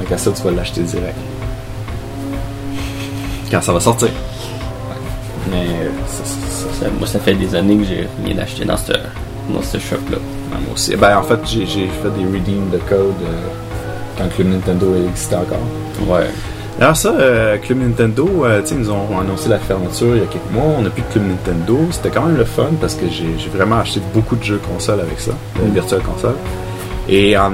Speaker 1: Donc, à ça, tu vas l'acheter direct. Quand ça va sortir. Mais, euh,
Speaker 2: Ça- moi, ça fait des années que j'ai rien acheté dans ce, dans ce shop-là.
Speaker 1: Moi aussi. Ben, en fait, j'ai fait des redeems de code euh, quand Club Nintendo existait encore.
Speaker 2: Ouais.
Speaker 1: Alors ça, euh, Club Nintendo, euh, tu sais, ils nous ont annoncé la fermeture il y a quelques mois. On n'a plus de Club Nintendo. C'était quand même le fun parce que j'ai vraiment acheté beaucoup de jeux console avec ça,
Speaker 2: Mm.
Speaker 1: Virtual Console. Et en,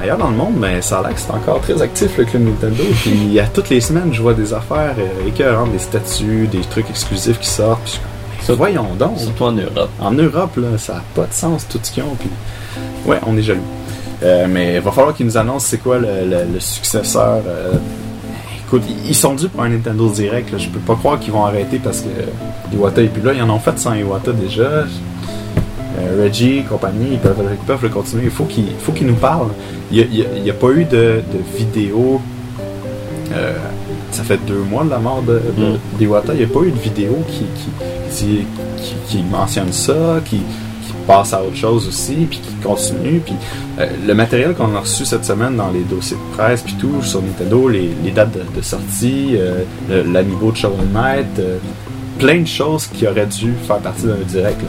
Speaker 1: ailleurs dans le monde, ben, ça a l'air que c'est encore très actif le Club Nintendo. Puis à toutes les semaines, je vois des affaires euh, écœurantes, des statuts, des trucs exclusifs qui sortent. Puis
Speaker 2: Ça-
Speaker 1: voyons donc.
Speaker 2: Surtout en Europe.
Speaker 1: En Europe, là, ça n'a pas de sens tout ce qu'ils ont. Puis... Ouais, on est jaloux. Euh, mais il va falloir qu'ils nous annoncent c'est quoi le, le- le successeur. euh, Écoute, ils- ils sont dus pour un Nintendo Direct. Là. Je peux pas croire qu'ils vont arrêter parce que Iwata est plus là. Ils en ont fait sans Iwata déjà. Euh, Reggie, compagnie, ils peuvent, ils peuvent le continuer. Il faut qu'ils nous parlent. Il n'y a, pas eu de, de vidéo. euh, ça fait deux mois de la mort de, de-
Speaker 2: Mm.
Speaker 1: d'Iwata. Il n'y a pas eu de vidéo qui, qui, qui, qui- qui mentionne ça, qui, passe à autre chose aussi, puis qui continue. Puis euh, le matériel qu'on a reçu cette semaine dans les dossiers de presse, puis tout sur Nintendo, les, les dates de, de sortie, euh, le- l'amiibo de Shovel Knight, euh, plein de choses qui auraient dû faire partie d'un direct. là.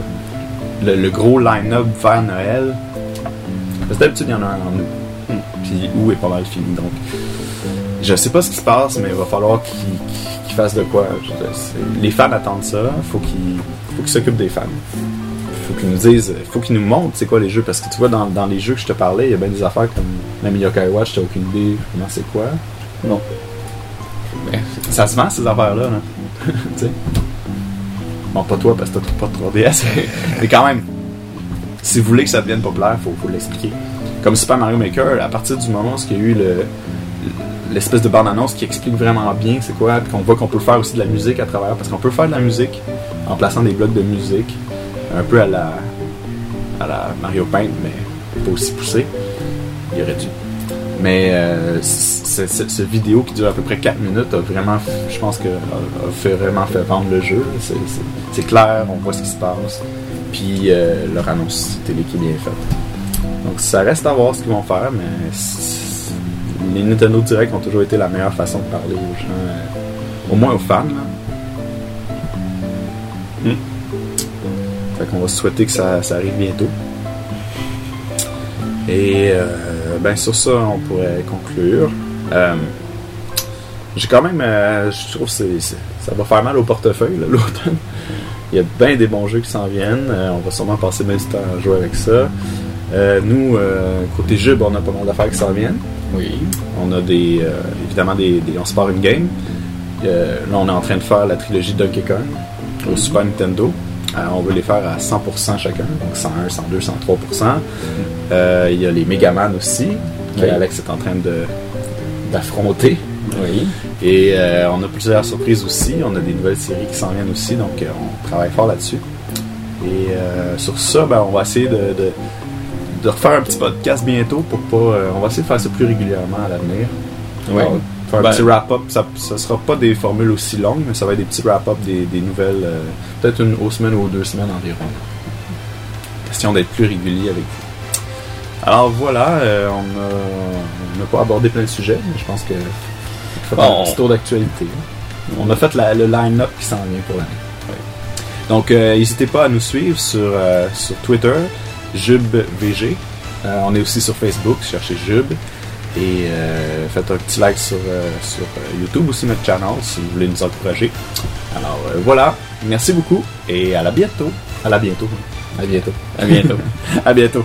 Speaker 1: Le, le gros line-up vers Noël. Parce que d'habitude, il y en a un en août. Puis où est pas mal fini. Donc, je sais pas ce qui se passe, mais il va falloir qu'ils qu'ils- qu'ils fassent de quoi. Les fans attendent ça. Faut qu'ils faut qu'ils s'occupent des fans. Faut qu'ils nous disent, faut qu'ils nous montrent c'est quoi les jeux. Parce que tu vois, dans, dans les jeux que je te parlais, il y a bien des affaires comme la Yokai Watch, t'as aucune idée comment c'est quoi.
Speaker 2: Non. Mais
Speaker 1: Ça se vend ces affaires-là. Là. Tu sais. Bon, pas toi parce que t'as pas de 3DS, mais quand même, si vous voulez que ça devienne populaire, faut, faut l'expliquer. Comme Super Mario Maker, à partir du moment où il y a eu le, l'espèce de bande-annonce qui explique vraiment bien c'est quoi, puis qu'on voit qu'on peut faire aussi de la musique à travers, parce qu'on peut faire de la musique en plaçant des blocs de musique, un peu à la, à la Mario Paint, mais pas aussi poussé. Il aurait dû. Mais euh, c- c- cette vidéo qui dure à peu près 4 minutes a vraiment, je pense que a, fait, vraiment fait vendre le jeu. C'est- clair, on voit ce qui se passe. Puis euh, leur annonce télé qui est bien faite. Donc ça reste à voir ce qu'ils vont faire, mais les Nintendo Direct ont toujours été la meilleure façon de parler aux gens, euh, au moins aux fans. là.
Speaker 2: Hmm.
Speaker 1: Fait qu'on va souhaiter que ça, ça arrive bientôt. Et euh, ben sur ça, on pourrait conclure. Euh, J'ai quand même, euh, je trouve que ça va faire mal au portefeuille l'automne. Il y a bien des bons jeux qui s'en viennent. Euh, on va sûrement passer bien du temps à jouer avec ça. Euh, nous, euh, côté jeu, ben, on a pas mal d'affaires qui s'en viennent.
Speaker 2: Oui.
Speaker 1: On a des, euh, évidemment des, des- On se part une game. Euh, là, on est en train de faire la trilogie Donkey Kong au Super Nintendo. Euh, on veut les faire à 100% chacun, donc 101, 102, 103%. Euh, Il y a les Megaman aussi, que
Speaker 2: Oui.
Speaker 1: Alex est en train de d'affronter.
Speaker 2: Oui.
Speaker 1: Et euh, on a plusieurs surprises aussi. On a des nouvelles séries qui s'en viennent aussi, donc euh, on travaille fort là-dessus. Et euh, sur ça, ben, on va essayer de, de, de refaire un petit podcast bientôt pour pas. on va essayer de faire ça plus régulièrement à l'avenir.
Speaker 2: Ouais.
Speaker 1: Faire un
Speaker 2: Ben-
Speaker 1: petit wrap-up. Ça, ça sera pas des formules aussi longues, mais ça va être des petits wrap-up des, des nouvelles. euh, Peut-être une aux semaines ou aux deux semaines environ. Question d'être plus régulier avec vous. Alors voilà, euh, on n'a pas abordé plein de sujets, mais je pense que faut faire
Speaker 2: Bon.
Speaker 1: un petit tour d'actualité. On a fait la- le line-up qui s'en vient pour l'année. Donc, euh, n'hésitez pas à nous suivre sur, sur Twitter, JubVG. On est aussi sur Facebook, cherchez Jub. Et euh, faites un petit like sur, euh, sur euh, YouTube aussi, notre channel, si vous voulez nous encourager. Alors euh, voilà, merci beaucoup et à la bientôt. À la bientôt. À bientôt.
Speaker 2: À bientôt.
Speaker 1: À bientôt.